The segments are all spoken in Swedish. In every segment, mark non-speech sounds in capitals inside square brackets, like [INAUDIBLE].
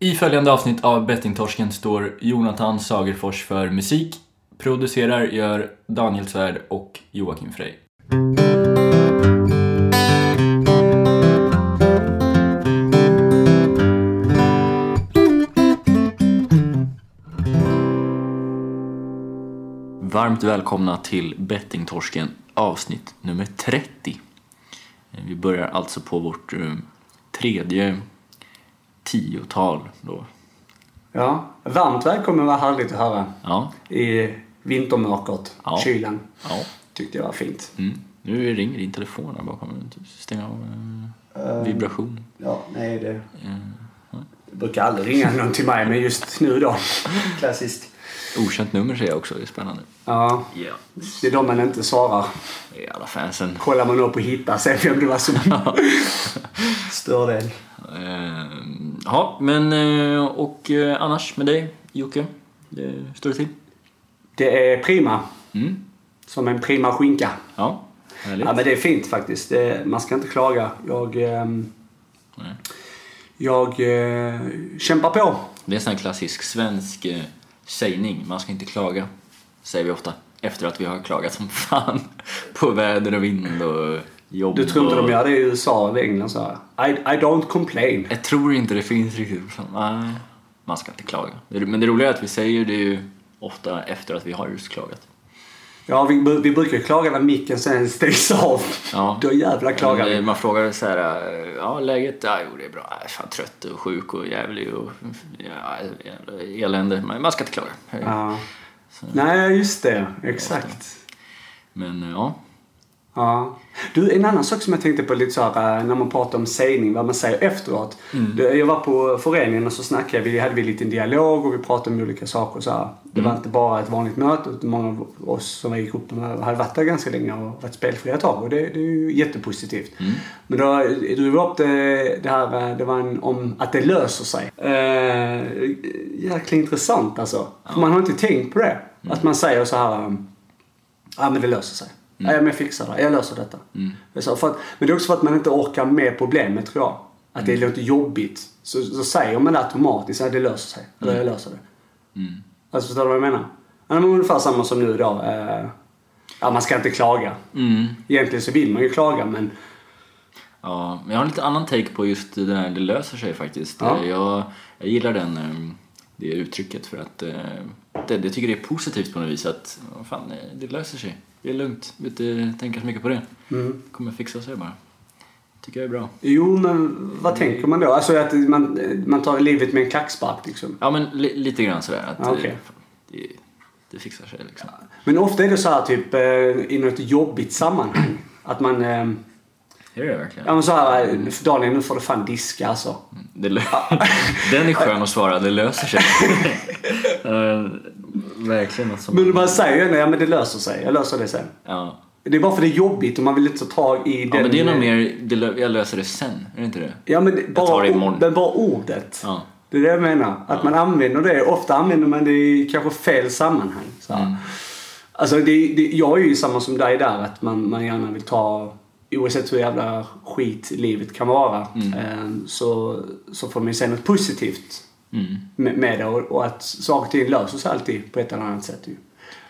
I följande avsnitt av Bettingtorsken står Jonathan Sagerfors för musik. Producerar gör Daniel Svärd och Joakim Frey. Varmt välkomna till Bettingtorsken avsnitt nummer 30. Vi börjar alltså på vårt eh, tredje tiotal då. Ja, varmt välkommen var härligt att höra. Ja, I vintermörkret, Ja. kylan. ja. Tyckte jag var fint. Mm. Nu ringer din telefon här bakom. Stäng av eh, vibration. Ja, nej det... Eh, Det brukar aldrig ringa någon till mig, men just nu då. [LAUGHS] Klassiskt. okänt nummer ser jag också, det är spännande. Ja, Ja. det är de man inte svarar. Det är alla fansen. Kollar man upp och hittar sen vem det var som [LAUGHS] störde en. Eh, Ja, men eh, och eh, annars med dig Jocke? Det står det till? Det är prima. Mm. Som en prima skinka. Ja, härligt. Ja, men det är fint faktiskt. Det, man ska inte klaga. Jag... ehm, Nej. jag kämpar på. Det är en klassisk svensk sägning. Man ska inte klaga, säger vi ofta. Efter att vi har klagat som fan [LAUGHS] på väder och vind och jobb. Du tror inte de gör det i USA eller England så här. I, I don't complain. Jag tror inte det finns riktigt. Nej, man ska inte klaga. Men det roliga är att vi säger det ju ofta efter att vi har just klagat. Ja, vi, vi brukar klaga när micken sen stängs av. Ja. [LAUGHS] Då jävlar klagar Men, eh, vi. Man frågar så här, eh, ja läget, ja jo det är bra, jag är fan trött och sjuk och jävlig och ja, jävla elände. Men man ska inte klaga. Ja. Nej, just det. Exakt. Men eh, ja, Ja. Du, en annan sak som jag tänkte på lite så här, eh, när man pratar om sägning, vad man säger efteråt. Det- Jag var på föreningen och så snackade vi, hade vi lite en dialog och vi pratade om olika saker så här. Det var inte bara ett vanligt möte utan många av oss som var i gruppen hade varit där ganska länge och varit spelfria ett tag och det, det är ju jättepositivt. Men då drog vi upp det, det här, eh, det var en, om att det löser sig. Eh, jäkla intressant alltså. För man har inte tänkt på det. Att man säger så här, um, ja men det löser sig. Ja, men jag fixar det. Jag löser detta. Det är Så för att, men det är också för att man inte orkar med problemet tror jag. Att det låter jobbigt. Så, så säger man det automatiskt. Ja, det löser sig. Eller jag löser det. Alltså förstår du vad jag menar? Ja, men ungefär samma som nu då. Eh, ja, man ska inte klaga. Egentligen så vill man ju klaga men ja, men jag har en lite annan take på just det där, det löser sig faktiskt. Ja. Eh, Jag, jag gillar den, eh, det uttrycket för att det, det tycker det är positivt på något vis att fan, det löser sig. Det är lugnt, behöver inte tänka så mycket på det. Mm. kommer fixa sig bara. tycker jag är bra. Jo, men vad tänker man då? Alltså att man, man tar livet med en klackspark liksom. Ja, men li, lite grann sådär. Att, okej. eh, det, det fixar sig liksom. Men ofta är det så här typ eh, i något jobbigt sammanhang. Att man... Eh, Är det verkligen? ja men så här, Daniel nu får du fan diska alltså. Det lö- [LAUGHS] Den är skön att svara, det löser sig. [LAUGHS] Verkligen något som... Men man säger ju ja men det löser sig. Jag löser det sen. Ja. Det är bara för det är jobbigt och man vill inte ta tag i den... ja, men det är nog mer, det lö- jag löser det sen, är det inte det? Ja men det- bara, det imorgon. men bara ordet. Ja. Det är det jag menar. Att man använder det. Ofta använder man det i kanske fel sammanhang. Så Mm. Alltså det, det, jag är ju samma som dig där. Att man, man gärna vill ta, oavsett hur jävla skit livet kan vara, Mm. eh, så, så får man ju se något positivt Mm. med, med det. Och, och att saker och ting löser sig alltid på ett eller annat sätt. Ju.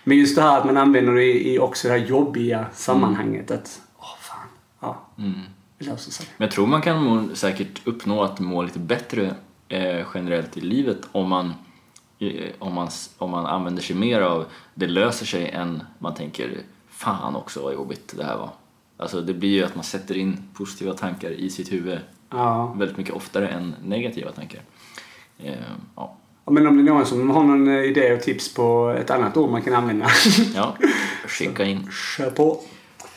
Men just det här att man använder det i, i också det här jobbiga sammanhanget. Att, åh fan, ja, Mm. det löser sig. Men jag tror man kan må, säkert uppnå att må lite bättre eh, generellt i livet om man, eh, om, man, om man använder sig mer av det löser sig än man tänker fan också vad jobbigt det här var. Alltså det blir ju att man sätter in positiva tankar i sitt huvud Ja. väldigt mycket oftare än negativa tankar. Eh, ja. Men om det är någon som har någon eh, idé och tips på ett annat ord man kan använda. [LAUGHS] ja, skicka in. Kör på.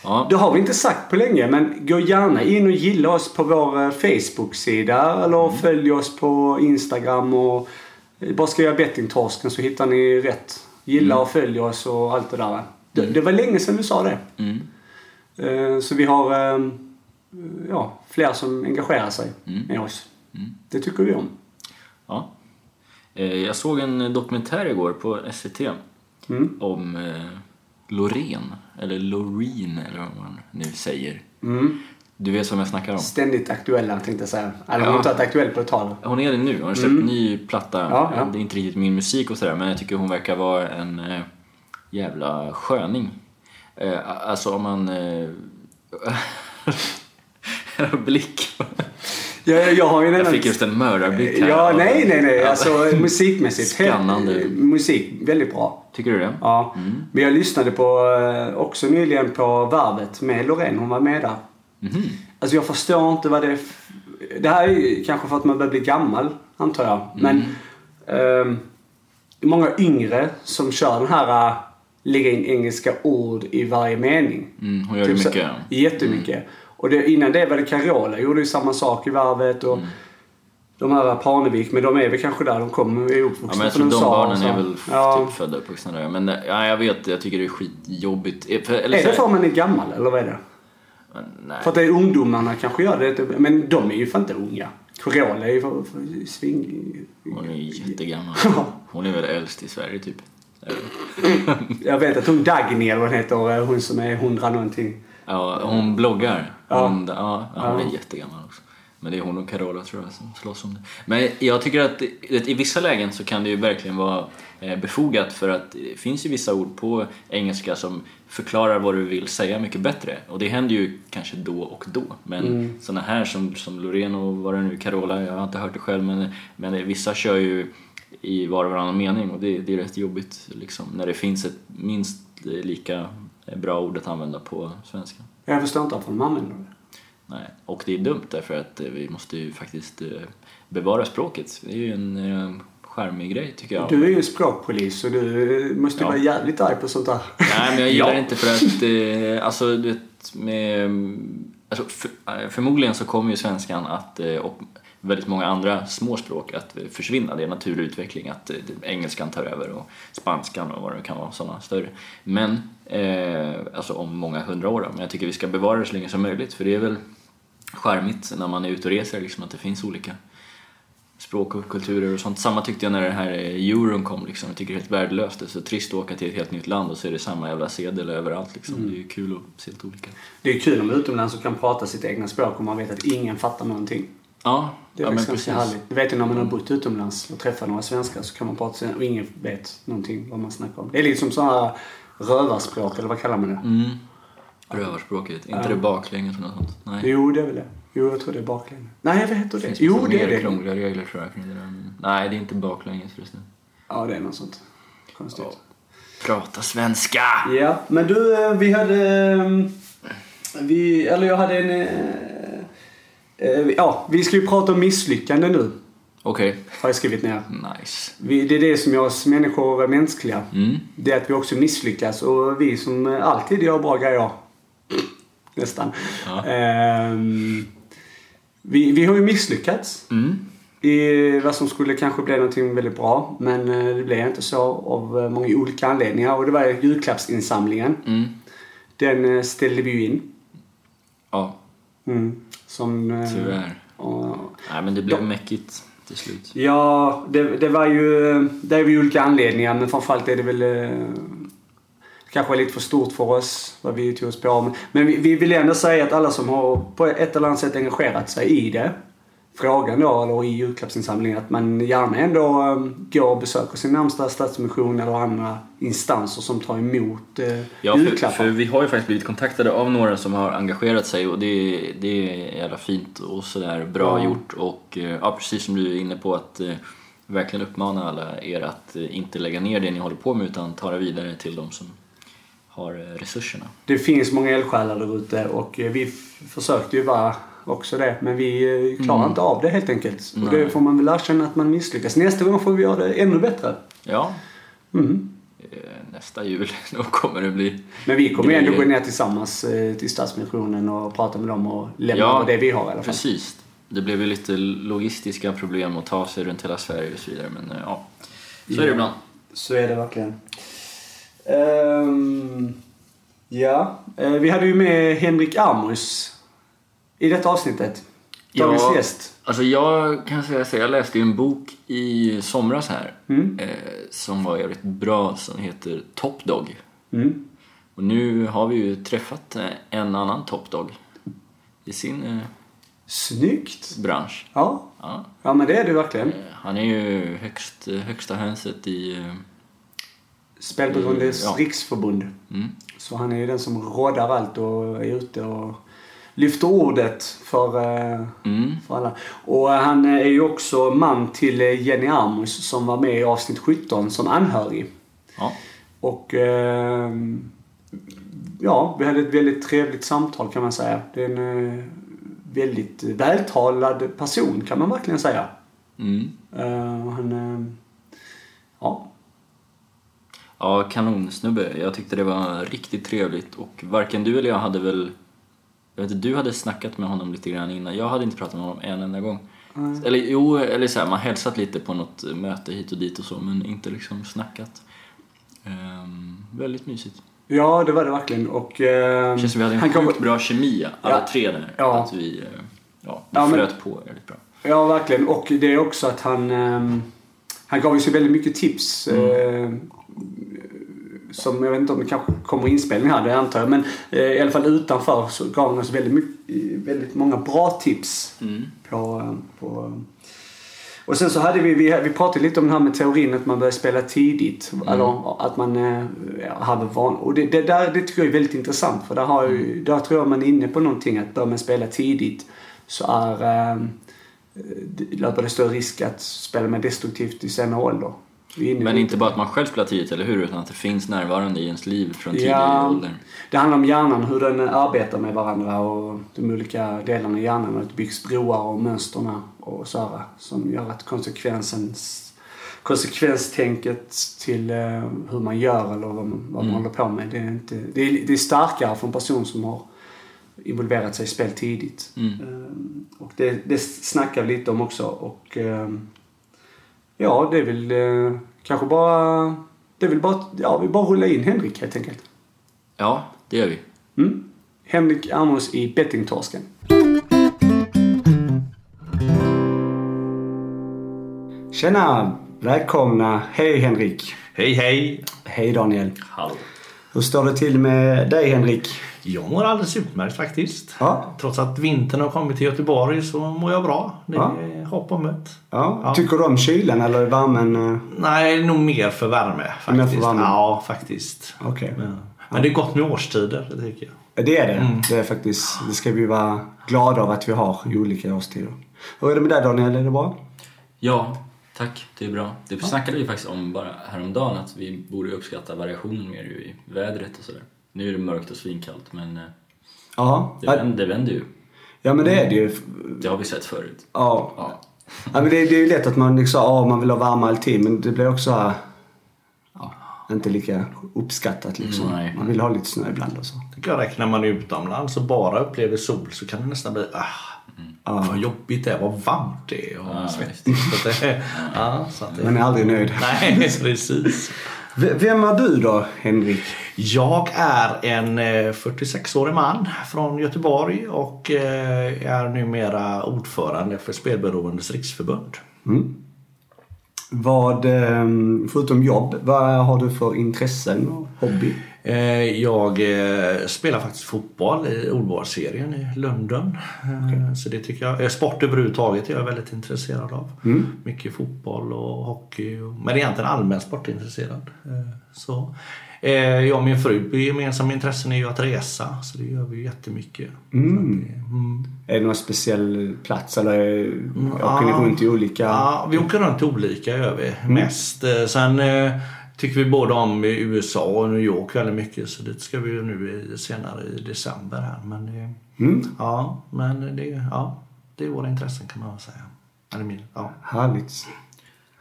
Ja, Det har vi inte sagt på länge men gå gärna in och gilla oss på vår eh, Facebook-sida eller följ oss på Instagram och eh, bara skriva bettingtorsken så hittar ni rätt. Gilla och följ oss och allt det där. Det, det var länge sedan du sa det. mm, Så vi har ja, fler som engagerar sig Mm. med oss. Det tycker vi om. Eh, jag såg en dokumentär igår på SVT Mm. om eh, Loreen, eller Loreen eller vad man nu säger. Mm. Du vet som jag snackar om. Ständigt aktuella tänkte jag säga. Eller hon har inte varit aktuell på ett tag. Hon är det nu. Hon har släppt en ny platta. Mm. Ja, ja. Det är inte riktigt min musik och sådär men jag tycker hon verkar vara en eh, jävla sköning. Alltså om man... [LAUGHS] Blick. Jag, jag har ju Jag fick just en mördarblick här. Ja, nej, nej, nej. Alltså musikmässigt. helt- Skannande. Musik, väldigt bra. Tycker du det? Ja. Mm. Men jag lyssnade på, eh, också nyligen på Varvet med Loreen. Hon var med där. Mhm. Alltså jag förstår inte vad det Det här är ju kanske för att man börjar bli gammal, antar jag. Men ehm, många yngre som kör den här uh, lägga in engelska ord i varje mening. Mm, hon gör det Typ så- mycket. Jättemycket. Och det, innan det var det Carola gjorde ju samma sak i Varvet och de här Parnevik, men de är väl kanske där de kommer, är Ja, uppvuxna men jag tror de barnen så. är väl ja. typ födda och uppvuxna där. Men eh, ja, jag vet, jag tycker det är skitjobbigt. Eh, För, eller Är det för att man är gammal eller vad är det? Men, nej. För att det är ungdomarna kanske gör det, men de är ju fan inte unga. Carola är ju för, för sving... Hon är jättegammal. Hon är väl äldst i Sverige typ. Jag vet att hon Dagny eller vad hon heter, hon som är hundra någonting. Ja, hon bloggar. Ja. Hon, ja. Hon är jättegammal också. Men det är hon och Carola tror jag som slåss om det. Men jag tycker att i vissa lägen så kan det ju verkligen vara eh, befogat för att det finns ju vissa ord på engelska som förklarar vad du vill säga mycket bättre. Och det händer ju kanske då och då. Men Mm. såna här som, som Loreen och vad det nu Carola, jag har inte hört det själv men, men vissa kör ju i var och varannan mening och det, det är rätt jobbigt liksom, när det finns ett minst lika bra ord att använda på svenska. Jag förstår inte varför de använder det. Nej. Och det är dumt därför att eh, vi måste ju faktiskt eh, bevara språket. Det är ju en eh, charmig grej tycker jag. Du är ju språkpolis så du måste Ja. vara jävligt arg på sånt där. Nej men jag gillar [LAUGHS] Ja. inte för att, alltså du vet med, alltså, för, förmodligen så kommer ju svenskan att, väldigt många andra små språk att försvinna. Det är en naturlig utveckling att eh, engelskan tar över och spanskan och vad det kan vara, sådana större. Men, eh, alltså om många hundra år då. Men jag tycker vi ska bevara det så länge som möjligt för det är väl charmigt när man är ute och reser liksom att det finns olika språk och kulturer och sånt. Samma tyckte jag när det här eh, euron kom liksom. Jag tycker det är helt värdelöst. Det är så trist att åka till ett helt nytt land och så är det samma jävla sedel överallt liksom. Mm. Det är ju kul att se lite olika. Det är kul om utomlands och kan prata sitt egna språk och man vet att ingen fattar någonting. Ja, Det är ja faktiskt precis. ganska härligt. Du vet ju när man har bott utomlands och träffar några svenskar så kan man prata och ingen vet någonting vad man snackar om. Det är liksom sådana rövarspråk eller vad kallar man det? Mm. Rövarspråket, inte det baklänges eller något sånt? Nej. Jo, det är väl det. Jo, jag tror det är baklänges. Nej, vad heter Det det? finns Jo, det är mer det. krångliga regler tror jag kring det där. Nej, det är inte baklänges förresten. Ja, det är något sånt. Konstigt. Ja. Prata svenska! Ja, men du, eh, vi hade... eh, Vi, eller jag hade en... eh, Ja, vi ska ju prata om misslyckande nu. Okej, Har jag skrivit ner. nice. Vi, det är det som gör oss människor mänskliga. Mm. Det är att vi också misslyckas och vi som alltid gör bra grejer. Nästan. Ja. Ehm, vi, vi har ju misslyckats Mm. i vad som skulle kanske bli någonting väldigt bra. Men eh, det blev inte så av eh, många olika anledningar. Och det var julklappsinsamlingen. Mm. Den ställde vi ju in. Ja, Mm. Som... eh, tyvärr. och- Nej men det blev mäckigt till slut. Ja, det, det var ju... Det är ju olika anledningar men framförallt är det väl... Eh, kanske lite för stort för oss vad vi tog oss på. Men, men vi, vi vill ändå säga att alla som har på ett eller annat sätt engagerat sig i det. Frågan då, eller i julklappsinsamlingen, att man gärna ändå eh, går och besöker sin närmsta Stadsmission eller andra instanser som tar emot eh, Ja, för, julklappar. för vi har ju faktiskt blivit kontaktade av några som har engagerat sig och det, det är jävla fint och sådär bra Ja. gjort och eh, ja, precis som du är inne på att eh, verkligen uppmana alla er att eh, inte lägga ner det ni håller på med utan ta det vidare till de som har eh, resurserna. Det finns många eldsjälar där ute och eh, vi försökte ju vara också det. Men vi eh, klarar inte av det helt enkelt. Och Mm. Nej. det får man väl erkänna att man misslyckas. Nästa gång får vi göra det ännu bättre. Ja, Mm. eh, nästa jul [LAUGHS] då kommer det bli... Men vi kommer ju ändå Grejer. gå ner tillsammans eh, till Stadsmissionen och prata med dem och lämna Ja, det vi har i alla fall. Precis. Det blev ju lite logistiska problem att ta sig runt hela Sverige och så vidare men ja, så är det Ja. ibland. Så är det verkligen. Ehm, ja, vi hade ju med Henrik Armus i detta avsnittet. Dagens Ja. gäst. Alltså jag kan säga så, jag läste ju en bok i somras här Mm. eh, som var jävligt bra som heter Top Dog. Mm. Och nu har vi ju träffat eh, en annan Top Dog. i sin eh, Snyggt! bransch. Ja. Ja. ja, men det är det verkligen. Eh, Han är ju högst, högsta hönset i... eh, Spelberoendes Ja. riksförbund. Mm. Så han är ju den som råddar allt och är ute och lyfter ordet för, eh, Mm. för alla. Och han är ju också man till eh, Jenny Armus som var med i avsnitt 17 som anhörig. Ja. Och ehm, ja, vi hade ett väldigt trevligt samtal kan man säga. Det är en eh, väldigt vältalad person kan man verkligen säga. Mm. Eh, han, eh, ja, Ja, kanonsnubbe. Jag tyckte det var riktigt trevligt och varken du eller jag hade väl... Jag vet inte, du hade snackat med honom lite grann innan. Jag hade inte pratat med honom en enda gång. Eller jo, eller så här, man hälsat lite på något möte hit och dit och så men inte liksom snackat. Ehm, väldigt mysigt. ja, det var det verkligen. Och, ehm, Det känns som vi hade en han kom- sjukt bra kemi, alla Ja. tre där. Ja. Att vi, eh, ja, vi Ja, men- flöt på väldigt bra. Ja, verkligen. Och det är också att han... ehm, han gav ju så väldigt mycket tips. eh, som, jag vet inte om det kanske kommer inspelning här, det antar jag. Men eh, i alla fall utanför så gav han oss väldigt, mycket, väldigt många bra tips. Mm. På, eh, på, och sen så hade vi, vi, vi pratade lite om det här med teorin att man börjar spela tidigt. Eller att man eh, ja, hade van. Och det, det, där, det tycker jag är väldigt intressant. För där, har ju, där tror jag man är inne på någonting. Att börjar man spela tidigt så är, eh, det- löper det större risk att spela mer destruktivt i senare ålder. Men inte bara att man själv spelar tidigt, eller hur? Utan att det finns närvarande i ens liv från tidig Ja. ålder. Det handlar om hjärnan, hur den arbetar med varandra och de olika delarna i hjärnan. Och att det byggs broar och mönsterna och så här, som gör att konsekvensens, konsekvenstänket till eh, hur man gör eller vad man, vad man håller på med. Det är, inte, det, är, det är starkare för en person som har involverat sig i spel tidigt. Mm. Eh, och det, det snackar vi lite om också. Och eh, ja, det är väl eh, kanske bara... Det är väl bara, ja, vi bara rulla in Henrik helt enkelt. Ja, det gör vi. Mm. Henrik Arnås i Bettingtorsken. Tjena! Välkomna! Hej Henrik! Hej hej! Hej Daniel! Hallå. Hur står det till med dig Henrik? Jag mår alldeles utmärkt faktiskt. Ja. Trots att vintern har kommit till Göteborg så mår jag bra. Det Ja. är hopp om ett. Ja. Ja. Tycker du om kylan eller värmen? Nej, nog mer för värme faktiskt. Mer för värme? Ja, faktiskt. Okej. Ja. Men det är gott med årstider, det tycker jag. Det är det. Mm. Det är faktiskt. Det ska vi vara glada av att vi har i olika årstider. Hur är det med dig Daniel? Är det bra? Ja, tack. Det är bra. Det snackade vi faktiskt om bara häromdagen, att vi borde uppskatta variationen mer i vädret och sådär. Nu är det mörkt och svinkallt, men eh, Ja. det, vänder, det vänder ju. ja men det är det ju. Det har vi sett förut. Ja. Ja. Ja, men det, det är ju lätt att man liksom, ja, man vill ha värme alltid men det blir också här, ja, inte lika uppskattat liksom. Nej. Man vill ha lite snö ibland och så. Tycker jag räcker när man är utomlands och bara upplever sol så kan det nästan bli ah, Ja. vad jobbigt det är, vad varmt det är och Ja, svettigt. Så att det, [LAUGHS] ja, så att det, Man är aldrig nöjd. [LAUGHS] nej, precis. V- Vem är du då, Henrik? Jag är en eh, 46-årig man från Göteborg och eh, är numera ordförande för Spelberoendes riksförbund. Mm. Vad, ehm, förutom jobb, vad har du för intressen och hobby? Eh, Jag eh, spelar faktiskt fotboll i Ordvalsserien i London. Eh, Så det tycker jag, sport överhuvudtaget är jag väldigt intresserad av. Mycket fotboll och hockey. Men egentligen allmänt sportintresserad. Så. Jag och min fru gemensamma intressen är ju att resa. Så det gör vi ju jättemycket. Mm. Det- mm. Är det någon speciell plats eller åker ja. ni runt i olika? Ja, vi åker runt olika gör vi mest. Eh, Sen tycker vi både om USA och New York väldigt mycket så dit ska vi ju nu i, senare i december här. Men det, Mm. ja, men det, ja, det är våra intressen kan man väl säga. Eller min, ja. Härligt.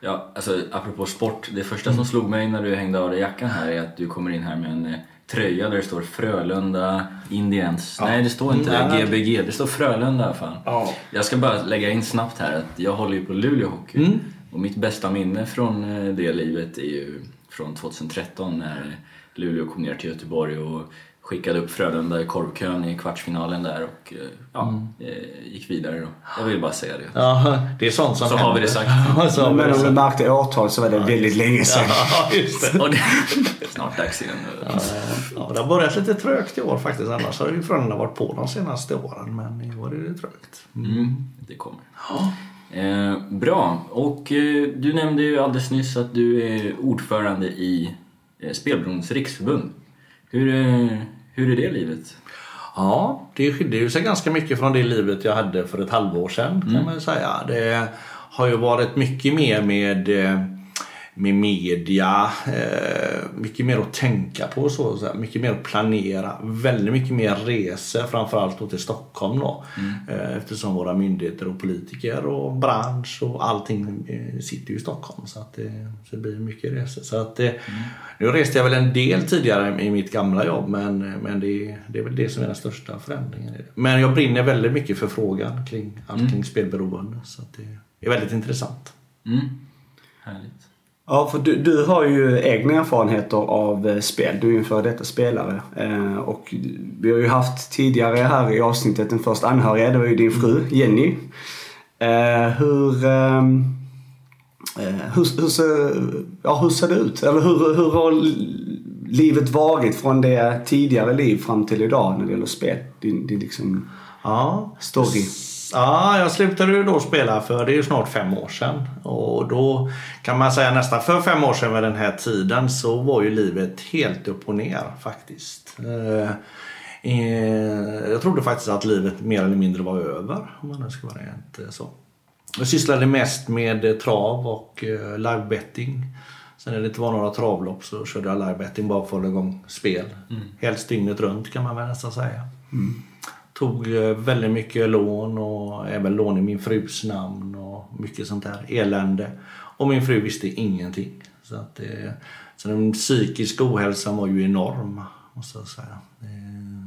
Ja, alltså apropå sport. Det första som slog mig när du hängde av dig jackan här är att du kommer in här med en eh, tröja där det står Frölunda Indians. Nej, det står inte Mm, nej. GBG. Det står Frölunda fan. Ja. Jag ska bara lägga in snabbt här att jag håller ju på Luleå Hockey. Mm. Och mitt bästa minne från eh, det livet är ju från 2013 när Luleå kom ner till Göteborg och skickade upp Frölunda i korvkön i kvartsfinalen där och eh, ja, eh, gick vidare då. Jag vill bara säga det. Ja, det är sånt som Så har vi det sagt. [LAUGHS] Ja, så har vi Men det om du märkte årtal så var det väldigt länge sedan. [LAUGHS] Ja, just det. Och det snart dags igen. Ja, det har börjat lite trögt i år faktiskt. Annars har ju Frölunda varit på de senaste åren. Men i år är det trögt. Mm, det kommer. Eh, bra, och eh, du nämnde ju alldeles nyss att du är ordförande i eh, Spelberoendes riksförbund. Hur, eh, hur är det livet? Ja, det skiljer ju sig ganska mycket från det livet jag hade för ett halvår sedan kan man ju säga. Det har ju varit mycket mer med, eh, med media, eh, mycket mer att tänka på så, så mycket mer att planera, väldigt mycket mer resor framförallt då till Stockholm då. Eh, Eftersom våra myndigheter och politiker och bransch och allting eh, sitter ju i Stockholm så, att det, så det blir mycket resor. Så att, eh, Nu reste jag väl en del tidigare i mitt gamla jobb men, men det, det är väl det som är den största förändringen. Men jag brinner väldigt mycket för frågan kring allt kring spelberoende så att det är väldigt intressant. Mm. Härligt. Ja, för du, du har ju egna erfarenheter av eh, spel. Du är ju en före detta spelare. Eh, och vi har ju haft tidigare här i avsnittet en första anhöriga. Det var ju din fru Jenny. Eh, hur, ehm, eh, hur, hur, ser, ja, hur ser det ut? Eller hur, hur har livet varit från det tidigare liv fram till idag när det gäller spel? Din, din liksom Ja, story. Ja, jag slutade ju då spela för det är ju snart fem år sedan. Och då kan man säga nästan för fem år sedan med den här tiden så var ju livet helt upp och ner faktiskt. Eh, eh, Jag trodde faktiskt att livet mer eller mindre var över om man nu ska vara rent eh, så. Jag sysslade mest med trav och livebetting. Sen när det inte var några travlopp så körde jag livebetting bara för att hålla igång spel. Helst dygnet runt kan man väl nästan säga. Tog eh, väldigt mycket lån och även lån i min frus namn och mycket sånt där elände. Och min fru visste ingenting. Så, att, eh, så den psykiska ohälsan var ju enorm, måste jag säga. Eh,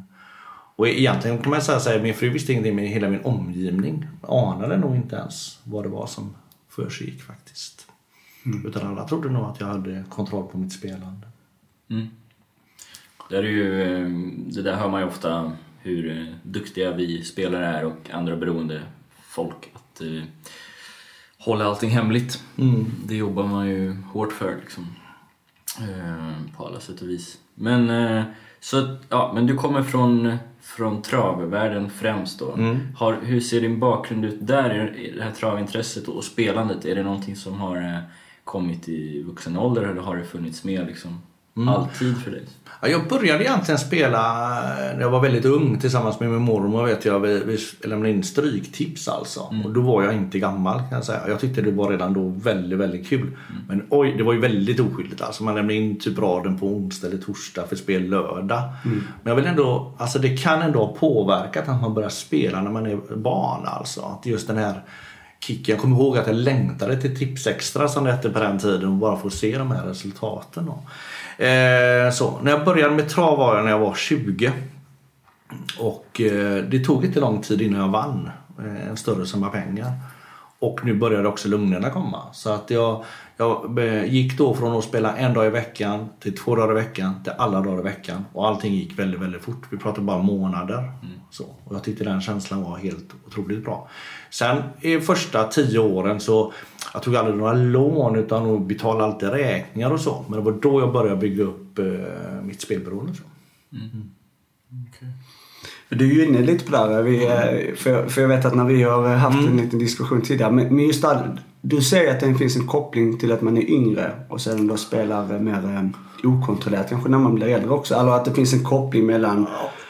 Och egentligen kan man säga så här, min fru visste ingenting men hela min omgivning anade nog inte ens vad det var som försiggick faktiskt. Utan alla trodde nog att jag hade kontroll på mitt spelande. Mm. Det, är ju, det där hör man ju ofta hur eh, duktiga vi spelare är och andra beroende folk att eh, hålla allting hemligt. Mm. Det jobbar man ju hårt för liksom. Eh, på alla sätt och vis. Men, eh, så, ja, men du kommer från, från travvärlden främst då. Mm. Har, hur ser din bakgrund ut där, Är- är det här travintresset och spelandet? Är det någonting som har eh, kommit i vuxen ålder eller har det funnits med liksom, alltid för dig? Ja, jag började egentligen spela när jag var väldigt ung tillsammans med min mormor. Vet jag, vi, vi lämnade in stryktips alltså. Och då var jag inte gammal kan jag säga. Jag tyckte det var redan då väldigt, väldigt kul. Men oj, det var ju väldigt oskyldigt alltså. Man lämnade in typ raden på onsdag eller torsdag för spel lördag. Men jag vill ändå, alltså det kan ändå ha påverkat att man börjar spela när man är barn alltså. Att just den här kicken. Jag kommer ihåg att jag längtade till Tips Extra som det hette på den tiden och bara få se de här resultaten. Då. Eh, så, när jag började med trav var jag när jag var 20. Och eh, det tog inte lång tid innan jag vann eh, en större summa pengar. Och nu började också lugnerna komma. Så att jag, jag eh, gick då från att spela en dag i veckan till två dagar i veckan till alla dagar i veckan. Och allting gick väldigt, väldigt fort. Vi pratade bara månader. Så. Och jag tyckte den känslan var helt otroligt bra. Sen i första tio åren så jag tog aldrig några lån utan att betala alltid räkningar och så. Men det var då jag började bygga upp eh, mitt spelberoende. Så. Du är ju inne lite på det här. Vi, eh, för, jag, för jag vet att när vi har haft en liten diskussion tidigare. Men, men just där, du säger att det finns en koppling till att man är yngre och sen då spelar eh, mer eh, okontrollerat kanske när man blir äldre också. Eller att det finns en koppling mellan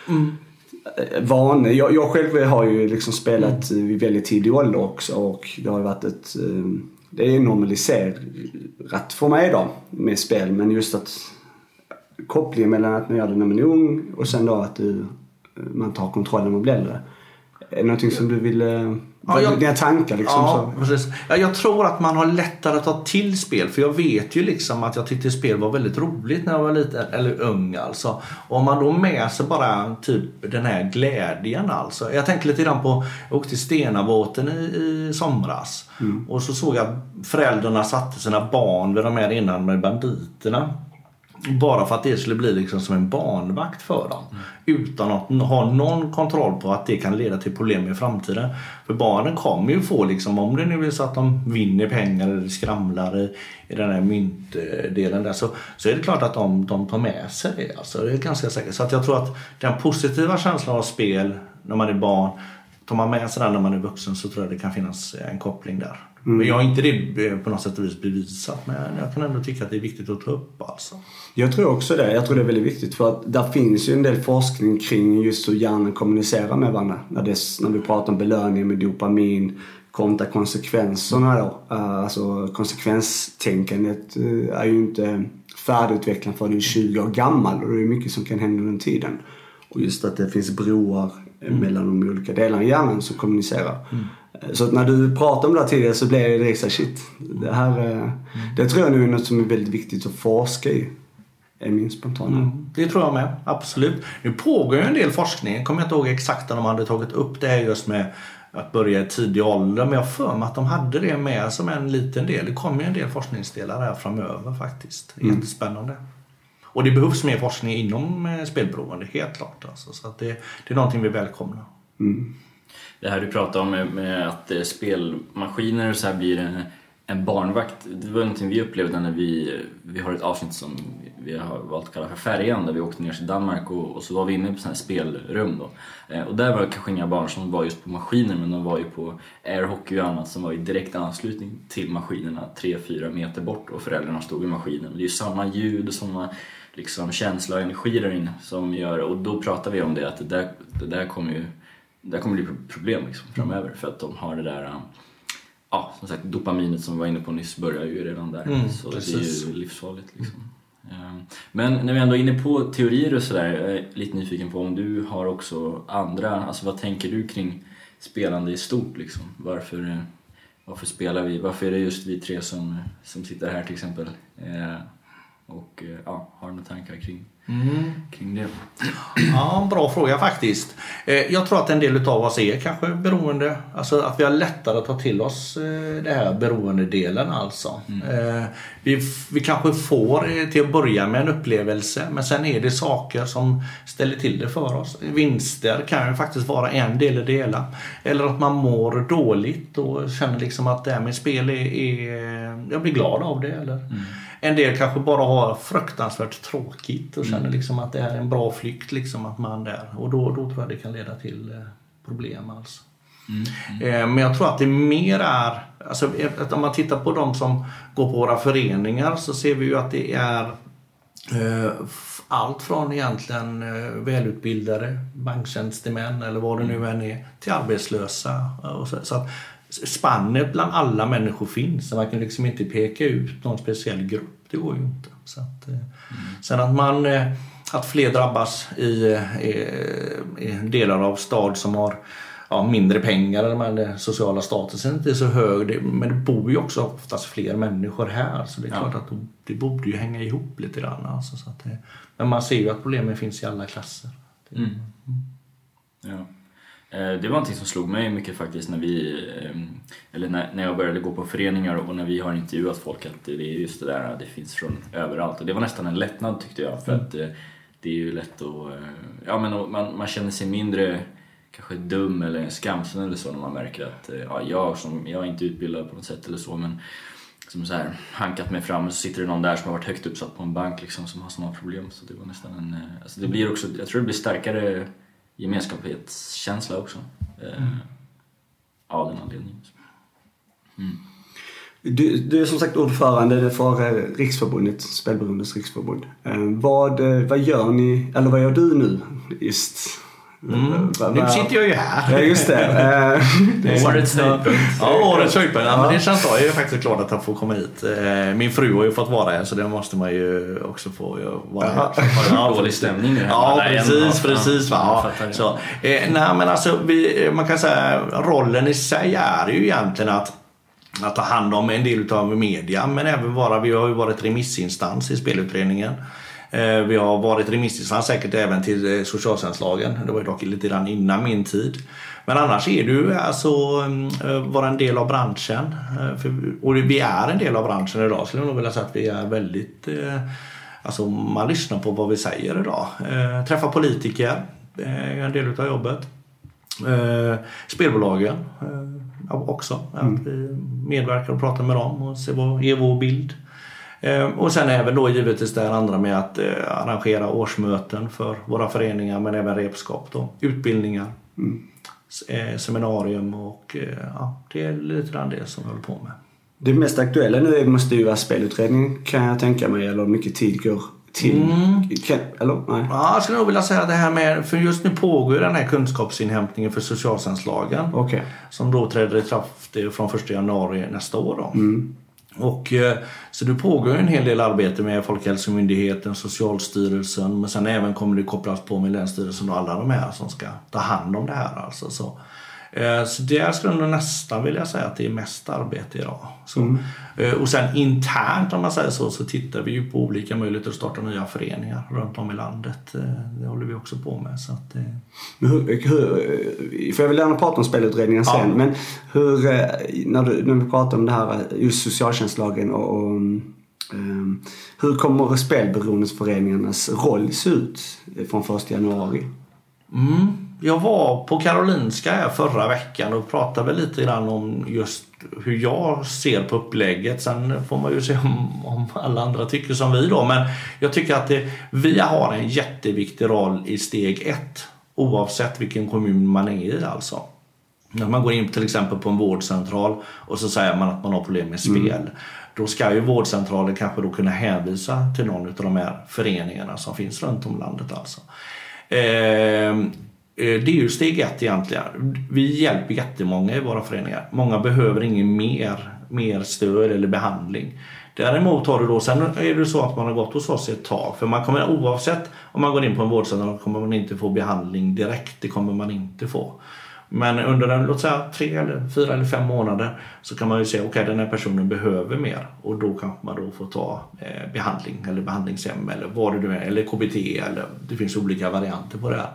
eh, vanor. Jag, jag själv har ju liksom spelat mm. vid väldigt tidig ålder också och det har ju varit ett... eh, Det är normaliserat för mig då med spel men just att kopplingen mellan att man gör det när man är ung och sen då att du, man tar kontroll när man blir äldre. Är det någonting som du vill... Ja, jag- Dina tankar liksom? Ja, så. precis. Ja, jag tror att man har lättare att ta till spel. För jag vet ju liksom att jag tyckte spel var väldigt roligt när jag var liten, eller ung alltså. Och om man då med sig bara typ den här glädjen alltså. Jag tänker lite grann på, jag åkte till Stenabåten i, i somras. Och så såg jag att föräldrarna satte sina barn vid de här innan med banditerna bara för att det skulle bli liksom som en barnvakt för dem. Mm. Utan att ha någon kontroll på att det kan leda till problem i framtiden. För barnen kommer ju få, liksom, om det nu är så att de vinner pengar eller skramlar i, i den här myntdelen där så, så är det klart att de, de tar med sig det. Alltså, det är ganska säkert. Så att jag tror att den positiva känslan av spel när man är barn tar man med sig den när man är vuxen så tror jag det kan finnas en koppling där. Mm. Men jag har inte det på något sätt och vis bevisat men jag kan ändå tycka att det är viktigt att ta upp alltså. Jag tror också det. Jag tror det är väldigt viktigt för att där finns ju en del forskning kring just hur hjärnan kommunicerar med varandra. När, det, när vi pratar om belöning med dopamin kontra konsekvenserna då. Uh, alltså konsekvenstänkandet uh, är ju inte färdigutvecklat förrän du är 20 år gammal och det är mycket som kan hända under tiden. Och just att det finns broar mm. mellan de olika delarna i hjärnan som kommunicerar. Mm. Så när du pratade om det här tidigare så blev jag direkt såhär, shit. Det här mm. det tror jag nu är något som är väldigt viktigt att forska i. Är min spontana. Mm, det tror jag med, absolut. Nu pågår ju en del forskning. Jag kommer inte ihåg exakt när de hade tagit upp det här just med att börja i tidig ålder. Men jag för mig att de hade det med som en liten del. Det kommer ju en del forskningsdelar här framöver faktiskt. Mm. Jättespännande. Och det behövs mer forskning inom eh, spelberoende, helt klart. Alltså. Så att det, det är någonting vi välkomnar. Mm det här du pratade om med, med att eh, spelmaskiner och så här blir en, en barnvakt. Det var någonting vi upplevde när vi, vi har ett avsnitt som vi har valt att kalla för Färjan där vi åkte ner till Danmark och, och så var vi inne på sådana här spelrum då. Eh, och där var det kanske inga barn som var just på maskiner men de var ju på airhockey och annat som var i direkt anslutning till maskinerna 3-4 meter bort och föräldrarna stod i maskinen. Det är ju samma ljud och samma liksom, känsla och energi där inne som gör, och då pratar vi om det att det där, det där kommer ju det kommer bli problem liksom, framöver för att de har det där ja, som sagt dopaminet som vi var inne på nyss börjar ju redan där mm, så precis. det är ju livsfarligt liksom. Mm. Men när vi ändå är inne på teorier och sådär, jag är lite nyfiken på om du har också andra, alltså vad tänker du kring spelande i stort liksom? Varför, varför spelar vi? Varför är det just vi tre som, som sitter här till exempel? Eh, och ja, har några tankar kring Mm. Kring det. Ja, bra fråga faktiskt. Eh, jag tror att en del av oss är kanske beroende. Alltså att vi har lättare att ta till oss eh, det här beroendedelen alltså. Mm. Eh, vi, vi kanske får till att börja med en upplevelse men sen är det saker som ställer till det för oss. Vinster kan ju faktiskt vara en del i det hela. Eller att man mår dåligt och känner liksom att det här med spel är, är jag blir glad av det. Eller? Mm. En del kanske bara har fruktansvärt tråkigt och känner mm. liksom att det är en bra flykt. Liksom att man där. Och då, då tror jag det kan leda till eh, problem. Alltså. Mm. Mm. Eh, men jag tror att det mer är, alltså, om man tittar på de som går på våra föreningar så ser vi ju att det är eh, allt från egentligen välutbildade banktjänstemän eller vad det nu än är till arbetslösa. Så att spannet bland alla människor finns. Man kan liksom inte peka ut någon speciell grupp. Det går ju inte. Så att, mm. Sen att man eh, att fler drabbas i, i, i delar av stad som har ja, mindre pengar eller den sociala statusen inte är så hög. men det bor ju också oftast fler människor här så det är ja. klart att det borde ju hänga ihop lite grann. Alltså, så att det, men man ser ju att problemen finns i alla klasser. Mm. Mm. Ja. Eh, det var någonting som slog mig mycket faktiskt när vi, ehm, eller när jag började gå på föreningar och när vi har intervjuat folk att det är just det där, det finns från överallt och det var nästan en lättnad tyckte jag för mm. att eh, det är ju lätt att, eh, ja men man, man känner sig mindre kanske dum eller skamsen eller så när man märker att ja, jag som, jag är inte utbildad på något sätt eller så men som så här, hankat mig fram och så sitter det någon där som har varit högt uppsatt på en bank liksom som har samma problem så det var nästan en, alltså det blir också, jag tror det blir starkare gemenskapskänsla också. Eh, mm. Av den anledningen. Mm. Du, du, är som sagt ordförande för Riksförbundet, Spelberoendes riksförbund. Eh, vad, vad gör ni, eller vad gör du nu just? Mm. Nu sitter jag ju här. Ja, just det. [LAUGHS] Eh, årets höjdpunkt. Ja, årets höjdpunkt. Ja, men det känns bra. Jag är faktiskt glad att jag får komma hit. Eh, min fru har ju fått vara här så det måste man ju också få vara här. Ja, dålig stämning nu Ja, precis. precis va? Ja, så, eh, nej, men alltså, vi, man kan säga rollen i sig är ju egentligen att att ta hand om en del av media men även vara, vi har ju varit remissinstans i spelutredningen. Eh, vi har varit remissinstans säkert även till eh, socialtjänstlagen. Det var ju dock lite grann innan min tid. Men annars är du alltså eh, vara en del av branschen. Och vi är en del av branschen idag skulle jag nog vilja säga att vi är väldigt Alltså man lyssnar på vad vi säger idag. Eh, träffa politiker, eh, en del utav jobbet. Eh, spelbolagen eh, också. Mm. Att vi medverkar och pratar med dem och ser vad är vår bild. Eh, och sen även då givetvis det andra med att eh, arrangera årsmöten för våra föreningar men även repskap då. Utbildningar. Mm. Eh, seminarium och ja, det är lite grann det som vi håller på med. Det mest aktuella nu måste ju vara spelutredningen kan jag tänka mig, eller mycket tid går till. Mm. Kan, eller? Nej. Ja, jag skulle nog vilja säga det här med, för just nu pågår den här kunskapsinhämtningen för socialtjänstlagen. Okay. Som då träder i kraft från 1 januari nästa år. Då. Mm. Och, eh, så det pågår en hel del arbete med Folkhälsomyndigheten, Socialstyrelsen men sen även kommer det kopplas på med Länsstyrelsen och alla de här som ska ta hand om det här. Alltså, så. Eh, så där skulle jag nästan vilja säga att det är mest arbete idag. Mm. Eh, och sen internt om man säger så, så tittar vi ju på olika möjligheter att starta nya föreningar runt om i landet. Eh, det håller vi också på med. Så att, men hur, hur, för jag vill gärna prata om spelutredningen sen, ja. men hur, när, du, när vi pratar om det här, just socialtjänstlagen och, och um, hur kommer spelberoendeföreningarnas roll se ut från 1 januari? Mm. Jag var på Karolinska här förra veckan och pratade lite grann om just hur jag ser på upplägget. Sen får man ju se om, om alla andra tycker som vi då. Men jag tycker att det, vi har en jätteviktig roll i steg ett. Oavsett vilken kommun man är i alltså. När man går in till exempel på en vårdcentral och så säger man att man har problem med spel. Mm. Då ska ju vårdcentralen kanske då kunna hänvisa till någon av de här föreningarna som finns runt om landet. Alltså. Eh, Eh, det är ju steg ett egentligen. Vi hjälper jättemånga i våra föreningar. Många behöver ingen mer, mer stöd eller behandling. Däremot har du då, sen är det så att man har gått hos oss ett tag. För man kommer oavsett om man går in på en vårdcentral kommer man inte få behandling direkt. Det kommer man inte få. Men under en, låt säga tre eller fyra eller fem månader så kan man ju se okej okay, den här personen behöver mer och då kanske man då får ta eh, behandling eller behandlingshem eller vad det nu är eller KBT eller det finns olika varianter på det här.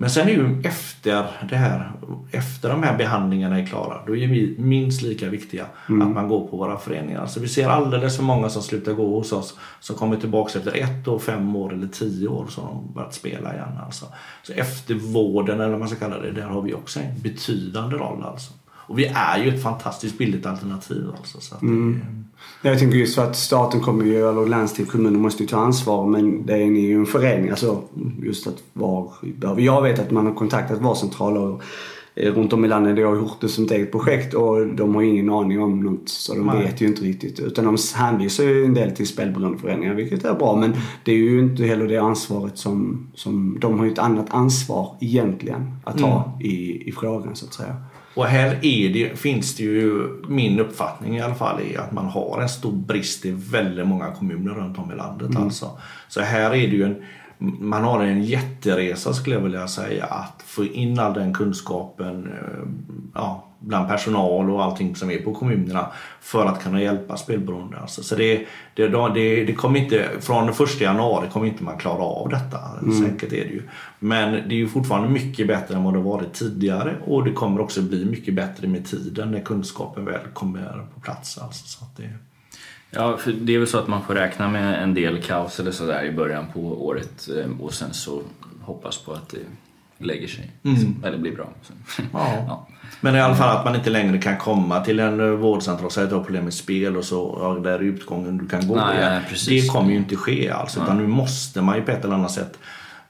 Men sen är ju efter det här, efter de här behandlingarna är klara, då är vi minst lika viktiga mm. att man går på våra föreningar. Så vi ser alldeles för många som slutar gå hos oss som kommer tillbaka efter ett år, fem år eller tio år så de börjat spela igen. Alltså. Så eftervården eller vad man ska kalla det, där har vi också en betydande roll. Alltså. Och vi är ju ett fantastiskt billigt alternativ. Alltså, så mm. det, jag tänker just för att staten kommer ju, eller landsting, kommuner måste ju ta ansvar men det är ju en förening. Alltså just att var, jag vet att man har kontaktat vårdcentraler eh, runt om i landet. Har gjort det som ett eget projekt och de har ingen aning om något så de Nej. vet ju inte riktigt. Utan de hänvisar ju en del till spelberoendeföreningar vilket är bra men det är ju inte heller det ansvaret som, som de har ju ett annat ansvar egentligen att ta mm. i, i frågan så att säga. Och här är det, finns det ju, min uppfattning i alla fall, är att man har en stor brist i väldigt många kommuner runt om i landet. Mm. Alltså. Så här är det ju en, man har en jätteresa skulle jag vilja säga att få in all den kunskapen eh, ja, bland personal och allting som är på kommunerna för att kunna hjälpa spelberoende. Alltså, så det, det, det, det kommer inte, från den första januari kommer inte man klara av detta. Mm. Säkert är det ju. Men det är ju fortfarande mycket bättre än vad det varit tidigare och det kommer också bli mycket bättre med tiden när kunskapen väl kommer på plats. Alltså, så det, Ja, för det är väl så att man får räkna med en del kaos eller sådär i början på året eh, och sen så hoppas på att det lägger sig. Mm. Eller blir bra. Ja. [LAUGHS] ja. Men i alla fall att man inte längre kan komma till en eh, vårdcentral och säga att du har problem med spel och så, ja, där är utgången du kan gå nej, igen. Nej, det kommer ju inte ske alls. Utan nu måste man ju på ett eller annat sätt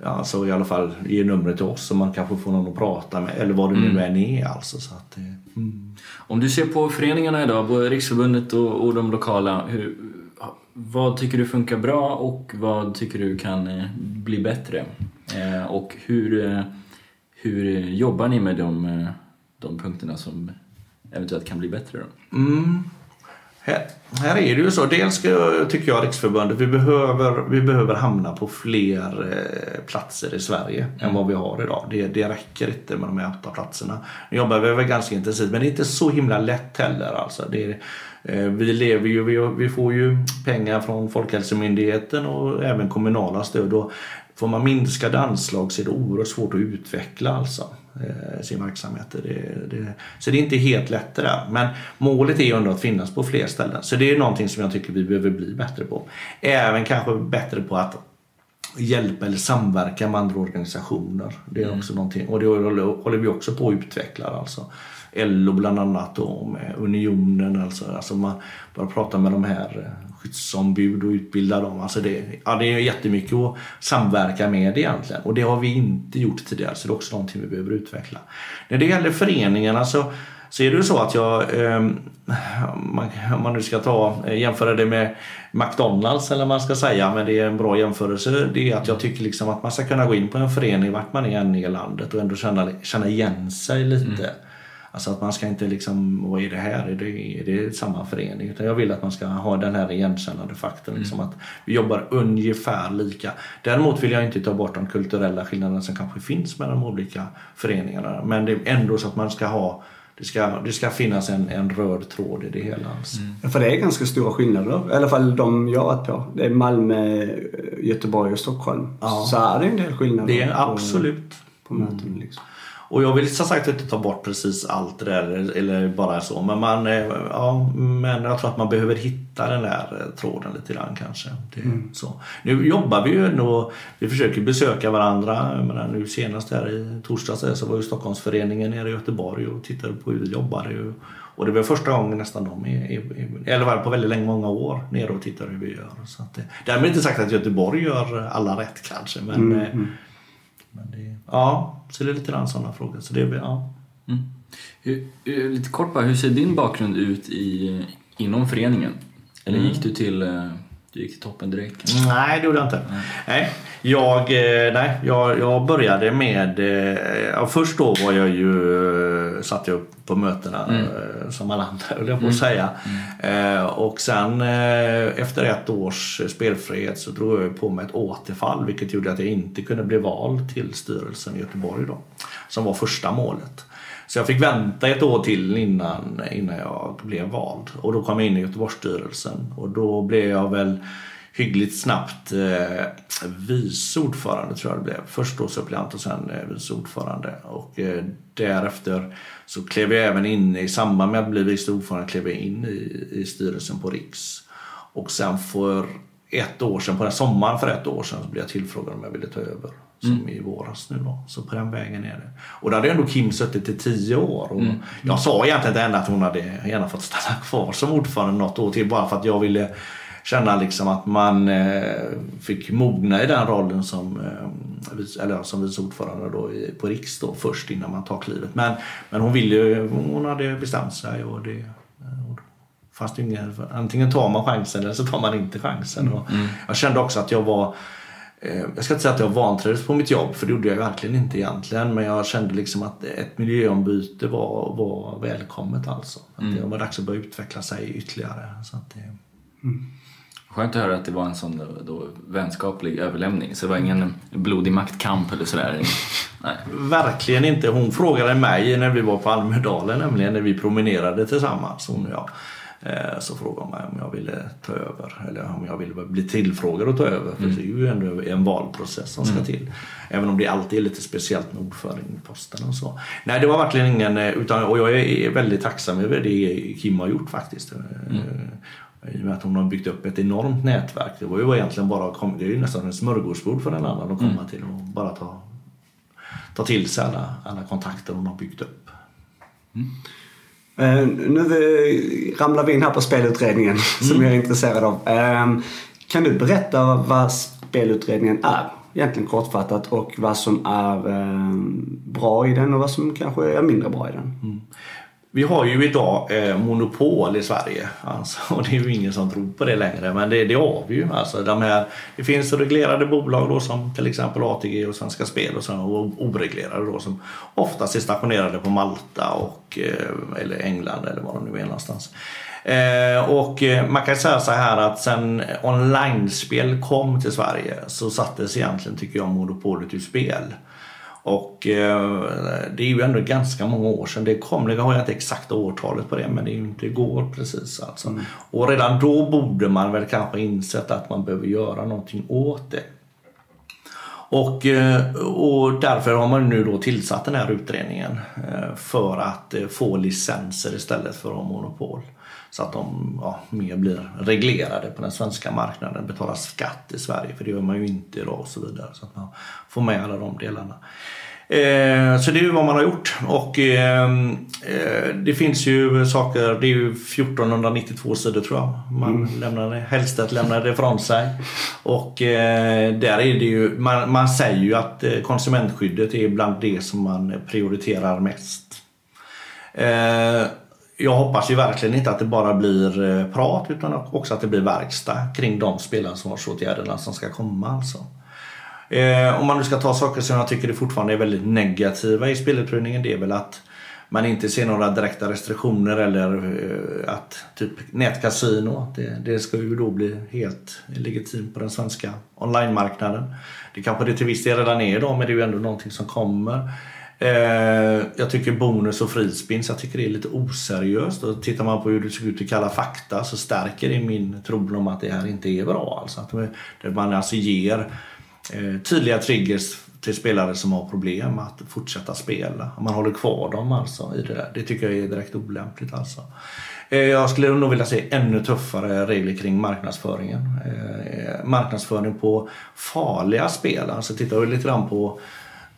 Alltså i alla fall ge numret till oss så man kanske får någon att prata med eller vad det mm. nu än är. Alltså, så att, mm. Om du ser på föreningarna idag, både Riksförbundet och, och de lokala. Hur, vad tycker du funkar bra och vad tycker du kan eh, bli bättre? Eh, och hur, eh, hur jobbar ni med de, eh, de punkterna som eventuellt kan bli bättre? Då? Mm. Här, här, är det ju så. Dels tycker jag Riksförbundet, vi behöver, vi behöver hamna på fler eh, platser i Sverige mm. än vad vi har idag. Det, det räcker inte med de här åtta platserna. Nu jobbar vi väl ganska intensivt men det är inte så himla lätt heller. Alltså. Det, Eh, vi, lever ju, vi, vi får ju pengar från Folkhälsomyndigheten och även kommunala stöd. Och får man minskade anslag så är det oerhört svårt att utveckla alltså, eh, sin verksamhet. Det, det, så det är inte helt lätt det där. Men målet är ju ändå att finnas på fler ställen. Så det är någonting som jag tycker vi behöver bli bättre på. Även kanske bättre på att hjälpa eller samverka med andra organisationer. Det är mm. också någonting och det håller vi också på att utveckla. Alltså. LO bland annat och med Unionen. Alltså, alltså man bara prata med de här eh, skyddsombud och utbilda dem. Alltså det, ja, det är jättemycket att samverka med egentligen och det har vi inte gjort tidigare så det är också någonting vi behöver utveckla. När det gäller föreningarna så så är det så att jag, ehm, om man nu ska ta, eh, jämföra det med McDonalds eller vad man ska säga, men det är en bra jämförelse. Det är att jag tycker liksom att man ska kunna gå in på en förening vart man är än i landet och ändå känna, känna igen sig lite. Mm. Alltså att man ska inte liksom, vad är det här? Är det, är det samma förening? Utan jag vill att man ska ha den här igenkännande faktorn. Liksom mm. att vi jobbar ungefär lika. Däremot vill jag inte ta bort de kulturella skillnaderna som kanske finns mellan de olika föreningarna. Men det är ändå så att man ska ha det ska, det ska finnas en, en röd tråd i det hela. Alltså. Mm. För det är ganska stora skillnader. I alla fall de jag har varit på. Det är Malmö, Göteborg och Stockholm. Ja. Så är det en del skillnader. Det är absolut. På, på möten mm. liksom. Och jag vill som sagt inte ta bort precis allt det där eller bara så. Men, man, eh, ja, men jag tror att man behöver hitta den där eh, tråden lite grann kanske. Det, mm. så. Nu jobbar vi ju ändå, vi försöker besöka varandra. menar, nu senast här i torsdags så var ju Stockholmsföreningen nere i Göteborg och tittade på hur vi jobbar. Och det var första gången nästan de, är, eller var på väldigt länge, många år, nere och tittade hur vi gör. Så att det, därmed inte sagt att Göteborg gör alla rätt kanske. Men, mm. Eh, mm. men det, ja, så det är lite grann sådana frågor. Så det, ja. Mm. Hur, lite kort bara, hur ser din bakgrund ut i, inom föreningen? Eller mm. gick du till eh, du gick till toppen direkt? Nej, det gjorde jag inte. Nej. nej. Jag, eh, nej, jag, jag började med... Eh, ja, först då var jag ju, satt jag på mötena mm. som alla andra, höll jag på att mm. säga. Mm. Och sen efter ett års spelfrihet så drog jag på mig ett återfall vilket gjorde att jag inte kunde bli vald till styrelsen i Göteborg då. Som var första målet. Så jag fick vänta ett år till innan, innan jag blev vald. Och då kom jag in i Göteborgsstyrelsen och då blev jag väl hyggligt snabbt eh, vice ordförande tror jag det blev. Först då suppleant och sen eh, vice ordförande. Och eh, därefter så klev jag även in, i samband med att bli vice ordförande, klev jag in i, i styrelsen på Riks. Och sen för ett år sedan, på den sommaren för ett år sedan, så blev jag tillfrågad om jag ville ta över som mm. i våras nu då. Så på den vägen är det. Och då hade ändå Kim suttit i tio år. Och mm. Jag sa egentligen till henne att hon hade gärna fått stanna kvar som ordförande något år till bara för att jag ville känna liksom att man eh, fick mogna i den rollen som, eh, eller, som vice ordförande då i, på Riks då först innan man tar klivet. Men, men hon ville hon hade bestämt sig och det och fanns det ingen, antingen tar man chansen eller så tar man inte chansen. Mm. Och jag kände också att jag var Eh, jag ska inte säga att jag vantrivdes på mitt jobb, för det gjorde jag verkligen inte egentligen. Men jag kände liksom att ett miljöombyte var, var välkommet alltså. Att mm. det var dags att börja utveckla sig ytterligare. Så att det... mm. Skönt att höra att det var en sån då, vänskaplig överlämning, så det var ingen blodig maktkamp eller sådär? [LAUGHS] Nej. Verkligen inte. Hon frågade mig när vi var på Almedalen, nämligen när vi promenerade tillsammans, hon och jag. Eh, så frågade hon mig om jag ville ta över eller om jag ville bli tillfrågad att ta över. För mm. det är ju ändå en valprocess som ska mm. till. Även om det alltid är lite speciellt med ordförandeposten och så. Nej, det var verkligen ingen, eh, utan, och jag är väldigt tacksam över det Kim har gjort faktiskt. Mm. I och med att hon har byggt upp ett enormt nätverk. Det var ju egentligen bara, det är ju nästan en smörgåsbord för en annan att komma mm. till och bara ta, ta till sig alla, alla kontakter hon har byggt upp. Mm. Uh, nu ramlar vi in här på spelutredningen [LAUGHS] mm. som jag är intresserad av. Uh, kan du berätta vad spelutredningen är? Egentligen kortfattat och vad som är uh, bra i den och vad som kanske är mindre bra i den. Mm. Vi har ju idag eh, monopol i Sverige alltså, [LAUGHS] och det är ju ingen som tror på det längre men det, det har vi ju. Alltså, de här, det finns reglerade bolag då, som till exempel ATG och Svenska Spel och, så, och oreglerade då, som oftast är stationerade på Malta och, eh, eller England eller var de nu är någonstans. Eh, och eh, man kan säga så här att sen online-spel kom till Sverige så sattes egentligen, tycker jag, monopolet ur spel. Och eh, det är ju ändå ganska många år sedan det kom. Det har jag inte exakta årtalet på det men det är ju inte igår precis alltså. Mm. Och redan då borde man väl kanske insett att man behöver göra någonting åt det. Och, eh, och därför har man nu då tillsatt den här utredningen eh, för att eh, få licenser istället för att ha monopol. Så att de ja, mer blir reglerade på den svenska marknaden, betalar skatt i Sverige för det gör man ju inte idag och så vidare. Så att man får med alla de delarna. Eh, så det är ju vad man har gjort. Och ehm, eh, det finns ju saker, det är ju 1492 sidor tror jag man mm. lämnade, Hellstedt lämnade ifrån sig. Och eh, där är det ju, man, man säger ju att konsumentskyddet är bland det som man prioriterar mest. Jag hoppas ju verkligen inte att det bara blir prat utan också att det blir verkstad kring de spelansvarsåtgärderna som ska komma. Alltså. Eh, om man nu ska ta saker som jag tycker det fortfarande är väldigt negativa i spelutprövningen det är väl att man inte ser några direkta restriktioner eller eh, att typ nätkasino, det, det ska ju då bli helt legitimt på den svenska online-marknaden. Det kanske det till viss del redan är idag men det är ju ändå någonting som kommer. Eh, jag tycker bonus och frispins, jag tycker det är lite oseriöst. Och tittar man på hur det ser ut i Kalla fakta så stärker det min tro om att det här inte är bra. Alltså att man alltså ger Eh, tydliga triggers till spelare som har problem att fortsätta spela. Man håller kvar dem alltså i det där. Det tycker jag är direkt olämpligt alltså. Eh, jag skulle nog vilja se ännu tuffare regler kring marknadsföringen. Eh, marknadsföring på farliga spel. Alltså tittar vi lite grann på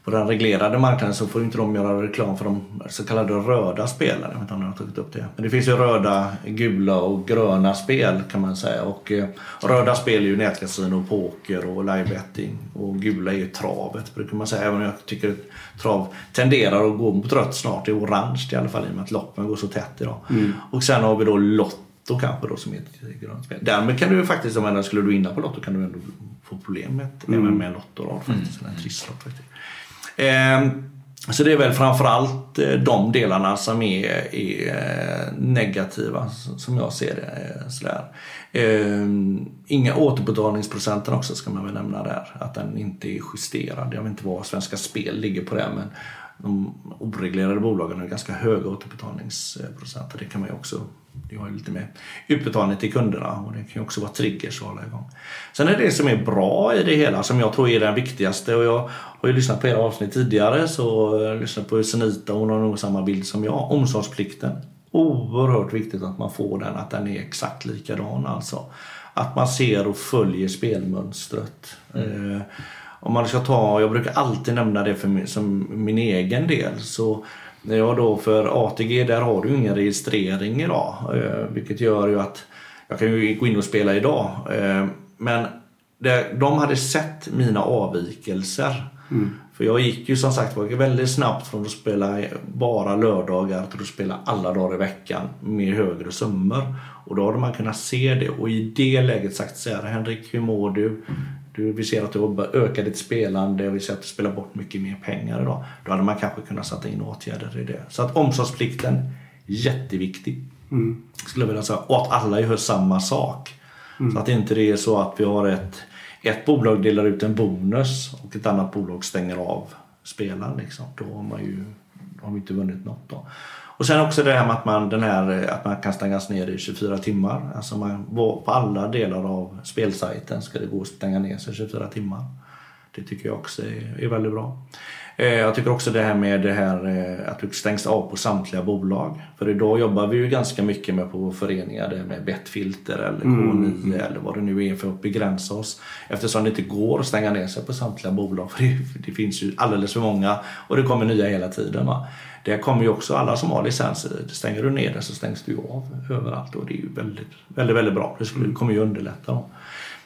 på den reglerade marknaden så får inte de göra reklam för de så kallade röda spelen. Jag vet inte om ni har tagit upp det. Men det finns ju röda, gula och gröna spel kan man säga. Och eh, röda spel är ju nätkasino, poker och live betting. Och gula är ju travet brukar man säga. Även om jag tycker att trav tenderar att gå mot rött snart. Det är orange i alla fall i och med att loppen går så tätt idag. Mm. Och sen har vi då Lotto kanske då som är ett grönt spel. Därmed kan du faktiskt, om skulle du vinna på Lotto kan du ändå få problem med, mm. även med en Lotto. Faktiskt, mm. en trisslott faktiskt. Ehm, så det är väl framförallt eh, de delarna som är, är eh, negativa som jag ser det. Eh, sådär. Ehm, inga återbetalningsprocenten också ska man väl nämna där. Att den inte är justerad. Jag vet inte vad Svenska Spel ligger på det men de oreglerade bolagen har ganska höga återbetalningsprocent. Det kan man ju också det har ju lite med utbetalning till kunderna och det kan ju också vara triggers att hålla igång. Sen är det som är bra i det hela som jag tror är det viktigaste och jag har ju lyssnat på era avsnitt tidigare så jag lyssnat på Senita hon har nog samma bild som jag. Omsorgsplikten. Oerhört viktigt att man får den, att den är exakt likadan alltså. Att man ser och följer spelmönstret. Mm. Eh, om man ska ta, jag brukar alltid nämna det för min, som min egen del så Ja då för ATG där har du ingen registrering idag. Eh, vilket gör ju att jag kan ju gå in och spela idag. Eh, men de hade sett mina avvikelser. Mm. För jag gick ju som sagt väldigt snabbt från att spela bara lördagar till att spela alla dagar i veckan med högre summor. Och då hade man kunnat se det och i det läget sagt så här Henrik, hur mår du? Du, vi ser att du har ökat ditt spelande och vi ser att du spelar bort mycket mer pengar idag. Då hade man kanske kunnat sätta in åtgärder i det. Så att omsorgsplikten, jätteviktig. Mm. Skulle jag vilja säga. Och att alla gör samma sak. Mm. Så att inte det är så att vi har ett, ett bolag delar ut en bonus och ett annat bolag stänger av spelaren. Liksom. Då har man ju har vi inte vunnit något. Då. Och sen också det här med att man, den här, att man kan stängas ner i 24 timmar. Alltså man, på alla delar av spelsajten ska det gå att stänga ner sig 24 timmar. Det tycker jag också är, är väldigt bra. Eh, jag tycker också det här med det här eh, att du stängs av på samtliga bolag. För idag jobbar vi ju ganska mycket med på föreningar det med Betfilter eller K9 mm. eller vad det nu är för att begränsa oss. Eftersom det inte går att stänga ner sig på samtliga bolag. [LAUGHS] För det, det finns ju alldeles för många och det kommer nya hela tiden. Va? Där kommer ju också alla som har licenser. Stänger du ner det så stängs du av överallt och det är ju väldigt, väldigt, väldigt bra. Det skulle, kommer ju underlätta. Dem.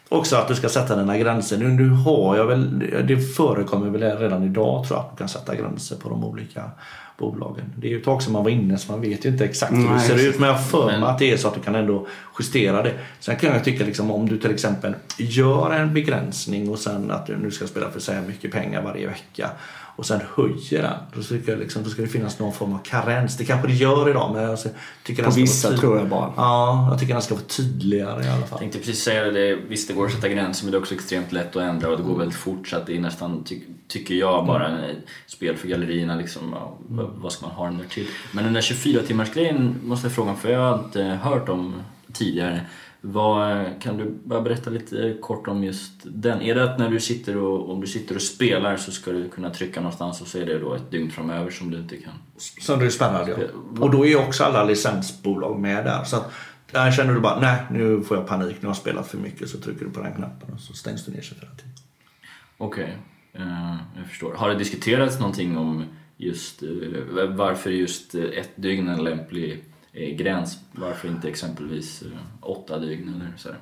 Också att du ska sätta dina gränser. Nu, nu har jag väl, det förekommer väl redan idag tror jag att du kan sätta gränser på de olika bolagen. Det är ju ett tag som man var inne så man vet ju inte exakt hur det ser ut. Men jag för mig att det är så att du kan ändå justera det. Sen kan jag tycka liksom om du till exempel gör en begränsning och sen att du nu ska spela för så här mycket pengar varje vecka och sen höjer den. Då tycker jag liksom, då ska det finnas någon form av karens. Det kanske det gör idag men jag tycker På vissa tror jag bara. Ja, jag tycker den ska vara tydligare i alla fall. Jag tänkte precis säga det, visst det går att sätta gränser men det är också extremt lätt att ändra och det går väldigt fort så att det är nästan, ty tycker jag, bara mm. spel för gallerierna liksom. Mm. Vad ska man ha den där till? Men den där 24 timmars grejen måste jag fråga för jag har inte hört om tidigare. Vad, kan du bara berätta lite kort om just den? Är det att när du sitter och, om du sitter och spelar så ska du kunna trycka någonstans och så är det då ett dygn framöver som du inte kan? Som du är spännande ja. Och då är också alla licensbolag med där. Så att där känner du bara, nej nu får jag panik, nu har jag spelat för mycket. Så trycker du på den knappen och så stängs du ner 24 timmar. Okej, okay. uh, eh, jag förstår. Har det diskuterats någonting om just uh, varför just ett dygn är en lämplig gräns. Varför inte exempelvis eh, åtta dygn eller så här,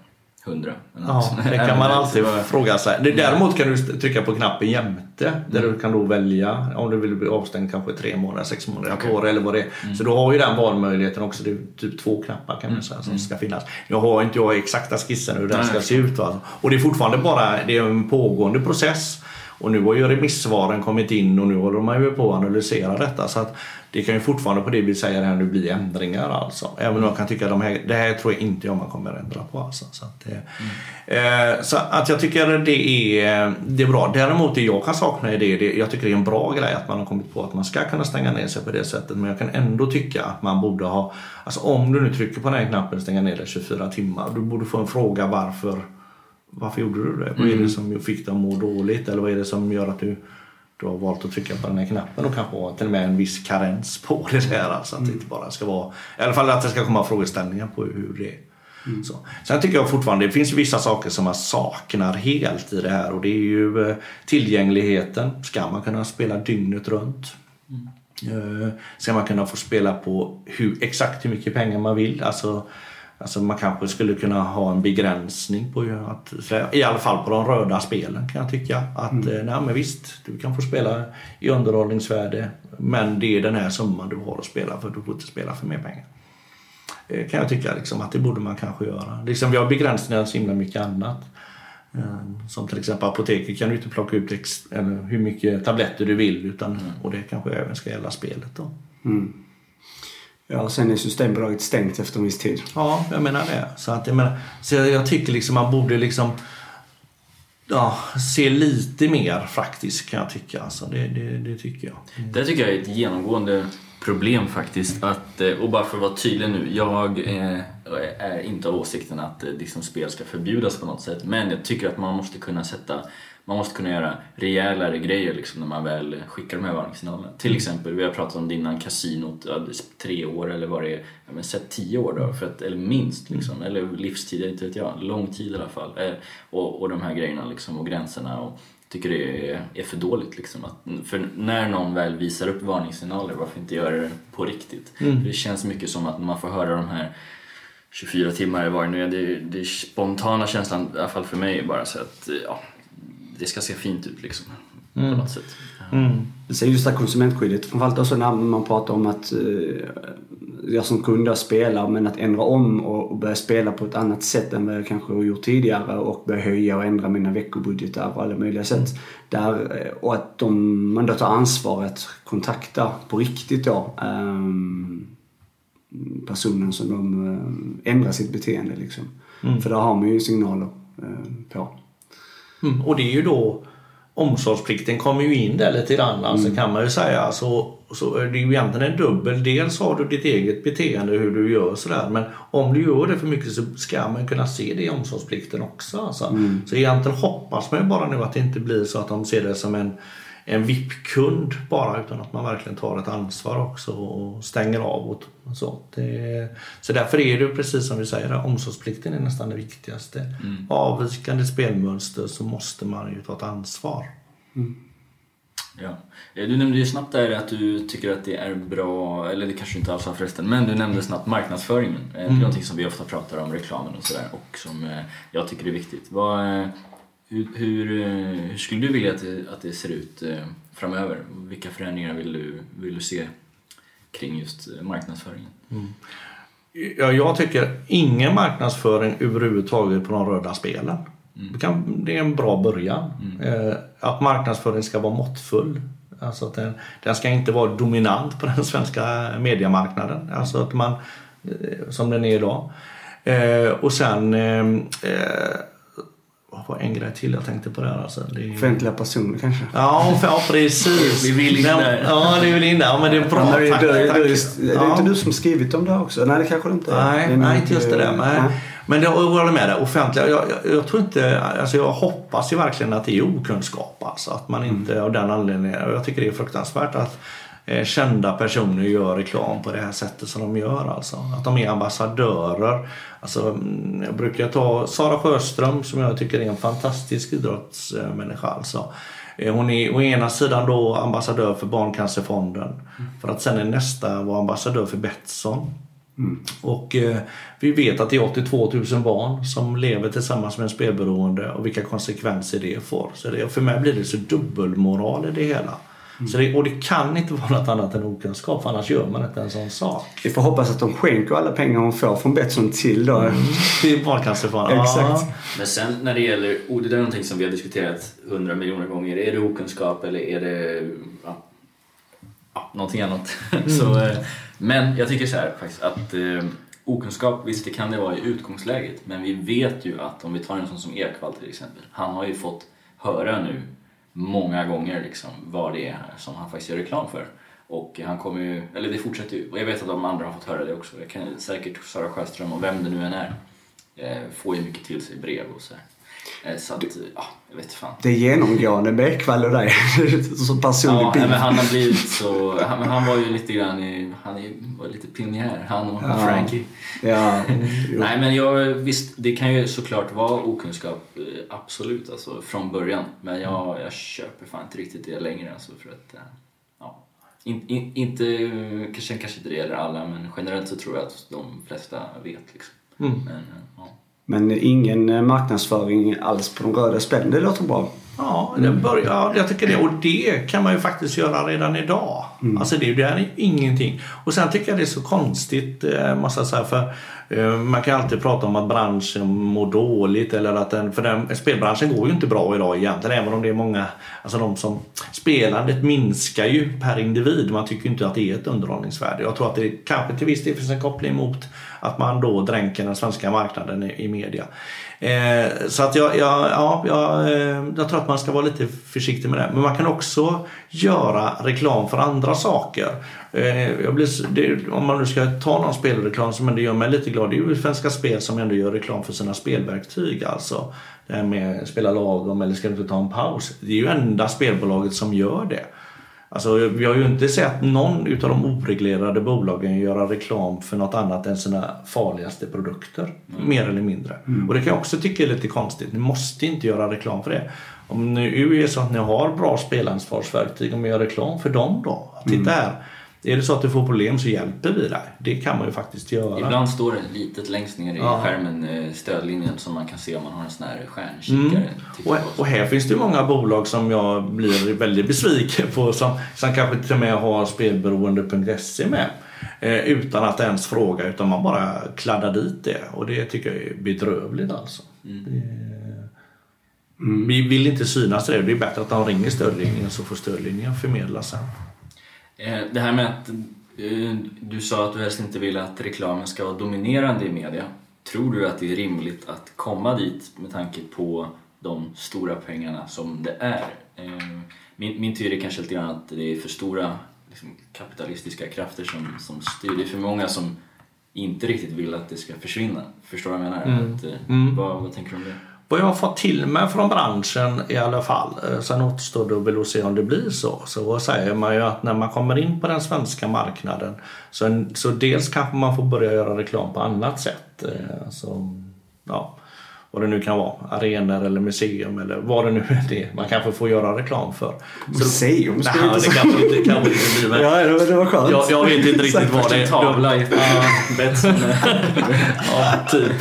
100? Ja, det kan man [LAUGHS] alltid fråga sig. Däremot kan du trycka på knappen jämte där mm. du kan då välja om du vill bli avstängd kanske tre månader, sex månader, okay. år eller vad det är. Mm. Så du har ju den valmöjligheten också. Det är typ två knappar kan man säga som mm. ska finnas. Jag har inte jag exakta skissen hur den ska se ut. Va? Och det är fortfarande bara det är en pågående process. Och nu har ju remissvaren kommit in och nu håller man ju på att analysera detta. Så att det kan ju fortfarande på det vi säger här nu bli ändringar alltså. Även om jag kan tycka att de här, det här tror jag inte jag man kommer att ändra på. Alltså. Så, att det, mm. eh, så att jag tycker det är, det är bra. Däremot det jag kan sakna är det, det, jag tycker det är en bra grej att man har kommit på att man ska kunna stänga ner sig på det sättet. Men jag kan ändå tycka att man borde ha, alltså om du nu trycker på den här knappen stänga ner dig 24 timmar, du borde få en fråga varför varför gjorde du det? Mm. Vad är det mm. som fick dig att må dåligt? Eller vad är det som gör att du du har valt att trycka på den här knappen och kanske till och med en viss karens på det där. Alltså att det mm. inte bara ska vara, i alla fall att det ska komma frågeställningar på hur det är. Mm. Så. Sen tycker jag fortfarande det finns vissa saker som man saknar helt i det här och det är ju eh, tillgängligheten. Ska man kunna spela dygnet runt? Mm. Eh, ska man kunna få spela på hur, exakt hur mycket pengar man vill? Alltså Alltså man kanske skulle kunna ha en begränsning på att, i alla fall på de röda spelen kan jag tycka. Att mm. Eh, nej men visst, du kan få spela i underhållningsvärde men det är den här summan du har att spela för du får inte spela för mer pengar. Eh, kan jag tycka liksom, att det borde man kanske göra. Liksom, vi har begränsningar så himla mycket annat. Eh, som till exempel apoteket kan du inte plocka ut hur mycket tabletter du vill utan, mm. och det kanske även ska gälla spelet. Då. Mm. Ja, sen är Systembolaget stängt efter en viss tid. Ja, jag menar det. Så, att, jag, menar, så jag tycker liksom man borde liksom ja, se lite mer faktiskt kan jag tycka. Alltså, det, det, det tycker jag. Mm. Det tycker jag är ett genomgående problem faktiskt. Att, eh, och bara för att vara tydlig nu, jag eh, är inte av åsikten att liksom, spel ska förbjudas på något sätt. Men jag tycker att man måste kunna sätta man måste kunna göra rejälare grejer liksom, när man väl skickar de här varningssignalerna. Till mm. exempel, vi har pratat om innan kasinot, tre år eller vad det är. Ja, men sätt tio år då, för att, eller minst. Liksom, mm. Eller livstid, inte vet jag. Lång tid i alla fall. Eh, och, och de här grejerna liksom, och gränserna. Och, tycker det är, är för dåligt. Liksom. Att, för när någon väl visar upp varningssignaler, varför inte göra det på riktigt? Mm. Det känns mycket som att man får höra de här 24 timmar var det nu är, det, det spontana känslan, i alla fall för mig, bara så att ja, det ska se fint ut liksom. Mm. På något sätt. Mm. Så just det här konsumentskyddet, framförallt också när man pratar om att uh, jag som kund spelar men att ändra om och, och börja spela på ett annat sätt än vad jag kanske har gjort tidigare och börja höja och ändra mina veckobudgetar på alla möjliga sätt. Mm. Där, eh, och att de, man då tar ansvar att kontakta på riktigt då um, personen som de uh, ändrar sitt beteende liksom. Mm. För där har man ju signaler uh, på. Mm. Och det är ju då omsorgsplikten kommer ju in där lite grann alltså mm. kan man ju säga. Så, så är det ju egentligen en dubbel. Dels har du ditt eget beteende hur du gör sådär men om du gör det för mycket så ska man kunna se det i omsorgsplikten också. Alltså. Mm. Så egentligen hoppas man ju bara nu att det inte blir så att de ser det som en en VIP-kund bara utan att man verkligen tar ett ansvar också och stänger av. Och så. Det, så därför är det precis som vi säger, omsorgsplikten är nästan det viktigaste. Mm. Avvikande spelmönster så måste man ju ta ett ansvar. Mm. Ja. Eh, du nämnde ju snabbt där att du tycker att det är bra, eller det kanske inte alls var förresten, men du nämnde snabbt marknadsföringen. Eh, mm. Det är någonting som vi ofta pratar om, reklamen och sådär, och som eh, jag tycker är viktigt. Vad, hur, hur, eh, hur, skulle du vilja att det, att det ser ut eh, framöver? Vilka förändringar vill du, vill du se kring just eh, marknadsföringen? Mm. Ja, jag tycker ingen marknadsföring överhuvudtaget på de röda spelen. Mm. Det, är en bra början. Mm. att marknadsföring ska vara måttfull Alltså att den, den ska inte vara dominant på den [LAUGHS] svenska mediemarknaden. Alltså att man, som den är idag. Och sen var en grej till jag tänkte på där alltså. Det är... Offentliga personer kanske? Ja, ja precis. Vi vill in där. Ja, det vill in där. Ja, men det är bra. Ja, det, tack, det, tack. Det, det är inte du som skrivit om det också? Nej, det kanske det inte är. Nej, nej inte just det där. Nej. Men det, jag håller med dig. Offentliga, jag, jag, jag, tror inte, alltså jag hoppas ju verkligen att det är okunskap. Alltså, att man inte mm. av den anledningen, jag tycker det är fruktansvärt att kända personer gör reklam på det här sättet som de gör. Alltså. Att de är ambassadörer. Alltså, mm, jag brukar ta Sara Sjöström som jag tycker är en fantastisk idrottsmänniska. Alltså. Eh, hon är å ena sidan då ambassadör för Barncancerfonden mm. för att sen är nästa vara ambassadör för Betsson. Mm. Och eh, vi vet att det är 82 000 barn som lever tillsammans med en spelberoende och vilka konsekvenser det får. Så det, för mig blir det så dubbelmoral i det hela. Mm. Så det, och det kan inte vara något annat än okunskap för annars gör man inte en sån sak. Vi får hoppas att de skänker alla pengar hon får från Betsson till då. Mm. till Barncancerfonden. [LAUGHS] Exakt. Men sen när det gäller, och det där är någonting som vi har diskuterat hundra miljoner gånger. Är det okunskap eller är det ja, ja, någonting annat? [LAUGHS] Mm. så, eh, men jag tycker så här faktiskt att eh, okunskap, visst det kan det vara i utgångsläget men vi vet ju att om vi tar en sån som Ekvall till exempel. Han har ju fått höra nu många gånger liksom vad det är som han faktiskt gör reklam för. Och han kommer ju, eller det fortsätter ju, och jag vet att de andra har fått höra det också. Jag kan säkert Sara Sjöström och vem det nu än är, eh, får ju mycket till sig brev och så här. Eh, så att, ja, jag vet fan. Det är genomgående med Ekvall och dig [LAUGHS] som personlig ja, bild. men han har blivit så, han, han var ju lite grann i, han var lite pionjär, han och ja. Frankie. Ja. [LAUGHS] Nej men jag, visst, det kan ju såklart vara okunskap, eh, absolut alltså från början. Men jag, jag köper fan inte riktigt det längre alltså för att, eh, ja. In, in, inte, kanske, kanske inte det gäller alla men generellt så tror jag att de flesta vet liksom. Mm. Men. Men ingen eh, marknadsföring alls på de röda spelen. Det låter bra. Ja, det börjar, jag tycker det. Och det kan man ju faktiskt göra redan idag. Mm. Alltså det, det är ingenting. Och sen tycker jag det är så konstigt, eh, måste jag säga. För eh, man kan alltid prata om att branschen mår dåligt. Eller att den, för den, spelbranschen går ju inte bra idag egentligen. Även om det är många, alltså de som... Spelandet minskar ju per individ. Man tycker inte att det är ett underhållningsvärde. Jag tror att det kanske till viss del finns en koppling mot att man då dränker den svenska marknaden i, i media. Eh, så att jag, jag, ja, jag, eh, jag tror att man ska vara lite försiktig med det. Men man kan också göra reklam för andra saker. Eh, blir, det, om man nu ska ta någon spelreklam som ändå gör mig lite glad. Det är ju Svenska Spel som ändå gör reklam för sina spelverktyg. Alltså det här med spela lagom eller ska du inte ta en paus. Det är ju enda spelbolaget som gör det. Alltså, vi har ju inte sett någon utav de oreglerade bolagen göra reklam för något annat än sina farligaste produkter. Mm. Mer eller mindre. Mm. Och det kan jag också tycka är lite konstigt. Ni måste inte göra reklam för det. Om nu är så att ni har bra spelansvarsverktyg, om gör reklam för dem då. Titta mm. här. Är det så att du får problem så hjälper vi dig. Det kan man ju faktiskt göra. Ibland står det litet längst ner i ja. skärmen, eh, stödlinjen, som man kan se om man har en sån här stjärnkikare. Mm. Och, och, här finns det många bolag som jag blir väldigt besviken på som, som kanske till och med har spelberoende.se med. Eh, utan att ens fråga, utan man bara kladdar dit det. Och det tycker jag är bedrövligt alltså. Mm. Det, mm. Vi vill inte synas det. Det är bättre att de ringer stödlinjen så får stödlinjen förmedla sen. Eh, det här med att eh, du sa att du helst inte vill att reklamen ska vara dominerande i media. Tror du att det är rimligt att komma dit med tanke på de stora pengarna som det är? Eh, min, min teori är kanske lite grann att det är för stora liksom, kapitalistiska krafter som, som styr. Det är för många som inte riktigt vill att det ska försvinna. Förstår du vad jag menar? Mm. Att, mm. Vad, vad tänker du om det? Vad jag har fått till mig från branschen i alla fall, eh, sen återstår det väl att se om det blir så, så säger man ju att när man kommer in på den svenska marknaden så, så dels kanske man får börja göra reklam på annat sätt. Eh, så, ja vad det nu kan vara, arenor eller museum eller vad det nu är man kanske får göra reklam för. Museum? Så, nej, det kanske inte, kanske inte blir. Men ja, det var skönt. Jag, jag vet inte riktigt vad det är. tavla i [LAUGHS] ja, typ.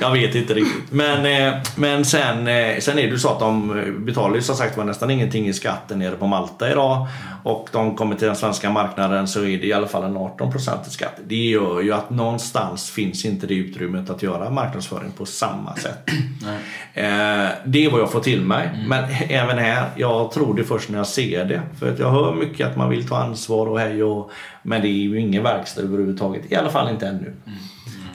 Jag vet inte riktigt. Men, eh, men sen, eh, sen är det ju så att de betalar ju som sagt var nästan ingenting i skatten nere på Malta idag. Och de kommer till den svenska marknaden så är det i alla fall en 18 i skatt. Det gör ju att någonstans finns inte det utrymmet att göra marknadsföring på samma sätt. Eh, det är vad jag får till mig. Men även här, jag tror det först när jag ser det. För att jag hör mycket att man vill ta ansvar och hej och... Men det är ju ingen verkstad överhuvudtaget. I alla fall inte ännu.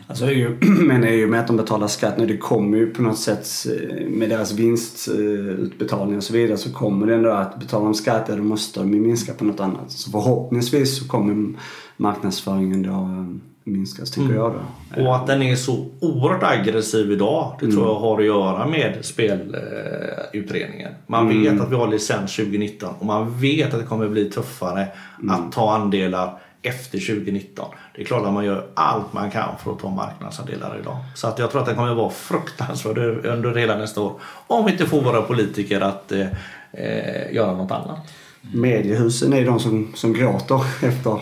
Alltså är ju, [CLEARS THROAT] men är ju med att de betalar skatt nu, det kommer ju på något sätt eh, med deras vinstutbetalning och så vidare så kommer det ändå att betalar de skatt, då måste de ju minska på något annat. Så förhoppningsvis så kommer marknadsföringen då eh, minskas tycker jag då. Och att den är så oerhört aggressiv idag, det tror jag har att göra med spelutredningen. Man vet att vi har licens 2019 och man vet att det kommer bli tuffare att ta andelar efter 2019. Det är klart att man gör allt man kan för att ta marknadsandelar idag. Så att jag tror att det kommer att vara fruktansvärt under hela nästa år. Om vi inte får våra politiker att eh, eh, göra något annat. Mediehusen är ju de som, som gråter efter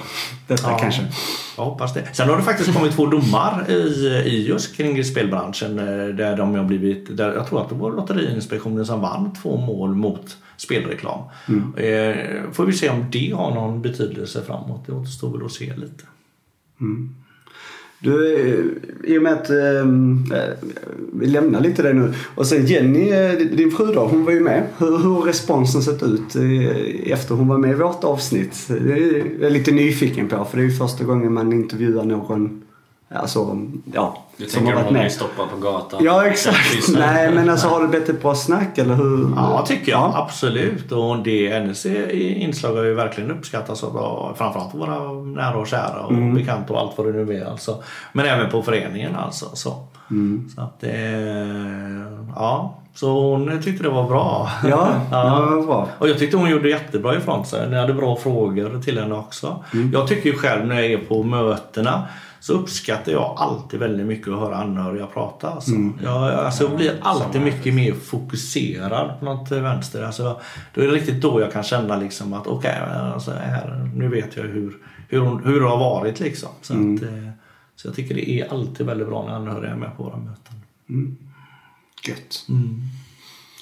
detta Ja. kanske. Jag hoppas det. Sen har det faktiskt kommit två domar i, i just kring spelbranschen. eh, Där de har blivit, där jag tror att det var Lotteriinspektionen som vann två mål mot spelreklam. Eh, får vi se om det har någon betydelse framåt. Det återstår väl att se lite. Du, eh, i och med att eh, eh vi lämnar lite det nu. Och sen Jenny, eh, din fru då, hon var ju med. Hur hur har responsen sett ut efter hon var med i vårt avsnitt? Det är jag lite nyfiken på för det är ju första gången man intervjuar någon, alltså, ja, Du som har tänker om varit med. stoppad på gatan? Ja, exakt. [LAUGHS] Nej, men alltså har det blivit ett bra snack eller hur? Ja, tycker jag. Ja. Absolut. Och det hennes inslag har ju verkligen uppskattats av framförallt våra nära och kära och bekanta och allt vad det nu är. Alltså. Men även på föreningen alltså. Så, så att det, ja. Så hon tyckte det var bra. Ja, [LAUGHS] ja. vad bra. Och jag tyckte hon gjorde jättebra ifrån sig. Ni hade bra frågor till henne också. Jag tycker ju själv när jag är på mötena så uppskattar jag alltid väldigt mycket att höra anhöriga prata. Alltså. Jag, alltså, jag blir alltid mycket mer fokuserad på något vänster. Alltså, då är det riktigt då jag kan känna liksom att okej, alltså, här, nu vet jag hur, hur, hur det har varit. Liksom. Så, att, eh, så jag tycker det är alltid väldigt bra när anhöriga är med på våra möten. Gött.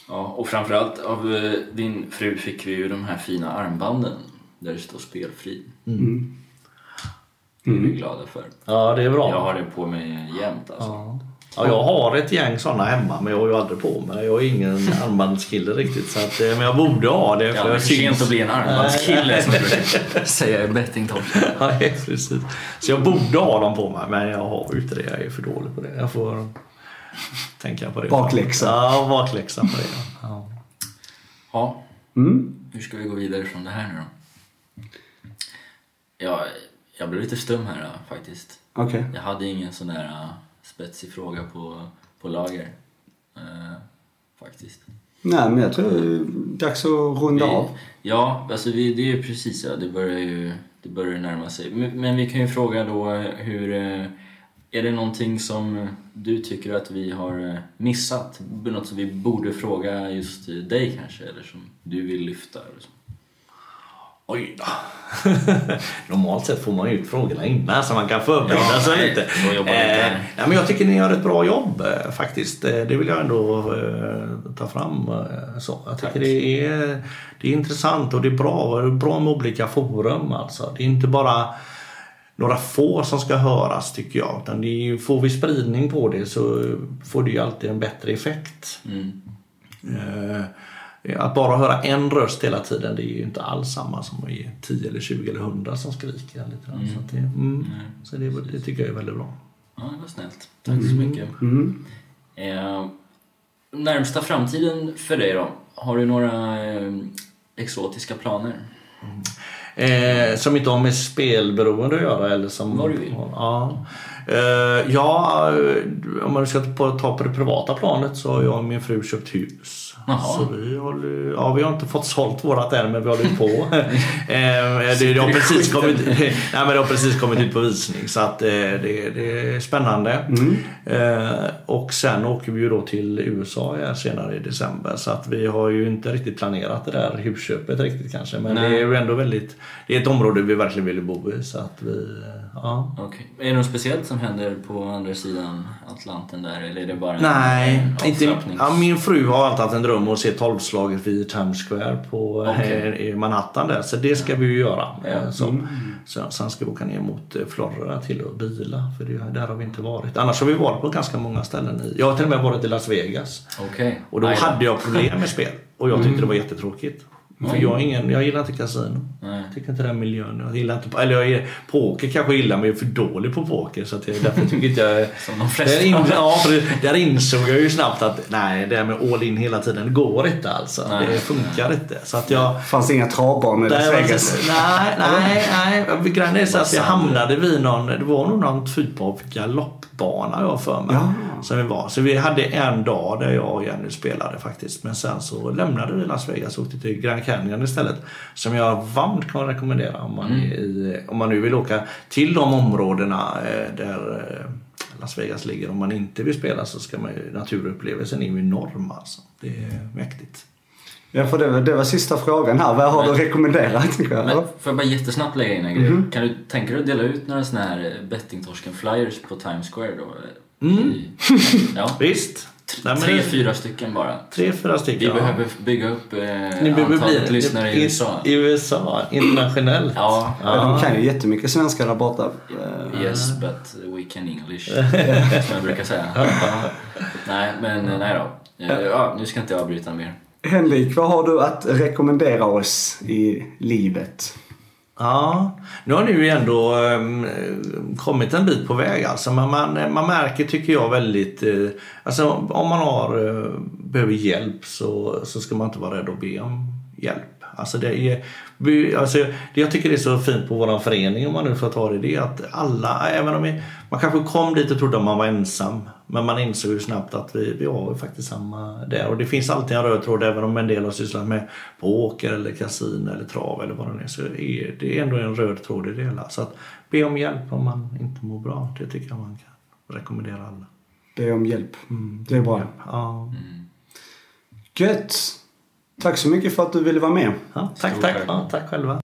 Ja, och framförallt av eh, din fru fick vi ju de här fina armbanden där det står spelfri. Det är vi glada för. Ja, det är bra. Jag har det på mig jämt alltså. Ja. Ja, jag har ett gäng sådana hemma men jag har ju aldrig på mig Jag är ingen [LAUGHS] armbandskille riktigt. Så att, eh, men jag borde ha det. Ja, för det är sent syns. att bli en armbandskille som jag brukar [LAUGHS] säga i bettingtorsk. Ja, precis. Så jag borde ha dem på mig men jag har ju inte det. Jag är för dålig på det. Jag får tänka på det. Bakläxa. Ja, bakläxa på det. Ja. Ja, Mm. hur ska vi gå vidare från det här nu då? Ja, jag blev lite stum här då, faktiskt. Okej. Jag hade ingen sån där uh, spetsig fråga på, på lager. eh, faktiskt. Nej, men jag tror det är dags att runda av. Vi, ja, alltså vi, det är ju precis ja. Det börjar ju det börjar närma sig. Men, men vi kan ju fråga då hur... eh, Är det någonting som du tycker att vi har eh, missat? Något som vi borde fråga just dig kanske? Eller som du vill lyfta? Eller så? Oj då. [LAUGHS] Normalt sett får man ju ut frågorna innan så man kan förbereda Ja, sig nej, lite. Eh, ja, men jag tycker ni gör ett bra jobb eh, faktiskt. Eh, Det vill jag ändå eh, ta fram. eh, Så. Jag tycker Tack. det är, det är intressant och det är bra. Det är bra med olika forum. Alltså. Det är inte bara några få som ska höras tycker jag. Utan är, får vi spridning på det så får det ju alltid en bättre effekt. Mm. Att bara höra en röst hela tiden det är ju inte alls samma som att ge 10 eller 20 eller 100 som skriker. Lite grann. Så, att det, mm, så det, det tycker jag är väldigt bra. Ja, det var snällt. Tack så mycket. Mm. Eh, närmsta framtiden för dig då? Har du några eh, exotiska planer? Eh, som inte har med spelberoende att göra eller som... Vad du vill. Ja. Eh, ja, eh, om man ska ta på det privata planet så har jag och min fru köpt hus. Jaha. Så vi, håller, ja, vi har inte fått sålt vårat än men vi håller på. [LAUGHS] eh, det, det, har precis kommit, [LAUGHS] nej, men det har precis kommit ut på visning så att, det, det är spännande. Eh, och sen åker vi ju då till USA här senare i december så att vi har ju inte riktigt planerat det där husköpet riktigt kanske men Nej. det är ju ändå väldigt det är ett område vi verkligen vill bo i så att vi ja. Okej. Är det något speciellt som händer på andra sidan Atlanten där eller är det bara en Nej, en inte, ja, min fru har alltid haft en dröm att se tolvslaget vid Times Square på eh, i Manhattan där. Så det ska vi ju göra. Ja. Eh, Så, så, sen ska vi åka ner mot eh, Florida till och bila. För det, där har vi inte varit. Annars har vi varit på ganska många ställen. I, jag har till och med varit i Las Vegas. Okej. Och då Aj hade jag problem med spel. Och jag tyckte det var jättetråkigt. För jag, ingen, jag gillar inte kasino. Nej. Jag tycker inte den miljön. Jag gillar inte, eller jag är, poker kanske jag gillar men jag är för dålig på poker. Så att jag, därför tycker inte jag... [LAUGHS] Som de flesta. Där, in, ja, för det- där insåg jag ju snabbt att nej, det här med all in hela tiden det går inte alltså. Nej. Det funkar inte. Så att jag... Fanns inga travbanor i Las Nej, Vegas? nej, nej, nej. Grejen är så att jag hamnade vid någon, det var nog någon typ av galoppbana jag för mig. Ja. Som vi var. Så vi hade en dag där jag och Jenny spelade faktiskt. Men sen så lämnade vi Las Vegas och åkte till Grand Canyon istället. Som jag varmt kan rekommendera om man, är i, om man nu vill åka till de områdena eh, där eh, Las Vegas ligger. Om man inte vill spela så ska man ju, naturupplevelsen är ju enorm alltså. Det är mäktigt. Ja, för det, var- det var sista frågan här. Vad har Men- du rekommenderat? Men får jag bara jättesnabbt lägga in en grej? Mhm. Kan du tänka dig att dela ut några såna här eh, bettingtorsken-flyers på Times Square då? Mm. I, [LAUGHS] ja, Visst? Nej, tre, det- fyra stycken bara. Tre, fyra stycken. Vi ja. behöver bygga upp eh, Ni behöver antalet bli lyssnare i USA. I USA, internationellt. Ja, Ja. De kan ju jättemycket svenska där borta. Eh, yes but we can English. [LAUGHS] som jag brukar säga. Nej, men eh, nej då. Ja, nu ska inte jag avbryta mer. Henrik, vad har du att rekommendera oss i livet? Ja, nu har ni ju ändå um, kommit en bit på väg alltså. Men man, man märker, tycker jag, väldigt... eh, alltså om man har, eh, behöver hjälp så, så ska man inte vara rädd att be om hjälp. Alltså det är, vi- alltså det jag tycker det är så fint på vår förening, om man nu får ta det, det är att alla, även om vi, man kanske kom dit och trodde att man var ensam, men man insåg ju snabbt att vi, vi har ju faktiskt samma där. Och det finns alltid en röd tråd, även om en del har sysslat med poker eller kasino eller trav eller vad det är, så är det ändå en röd tråd i det hela. Så att be om hjälp om man inte mår bra, det tycker jag man kan rekommendera alla. Be om hjälp. Det är bra. Ja. Gött! Tack så mycket för att du ville vara med. Ja, tack, Stort tack. tack. Ja, tack själva.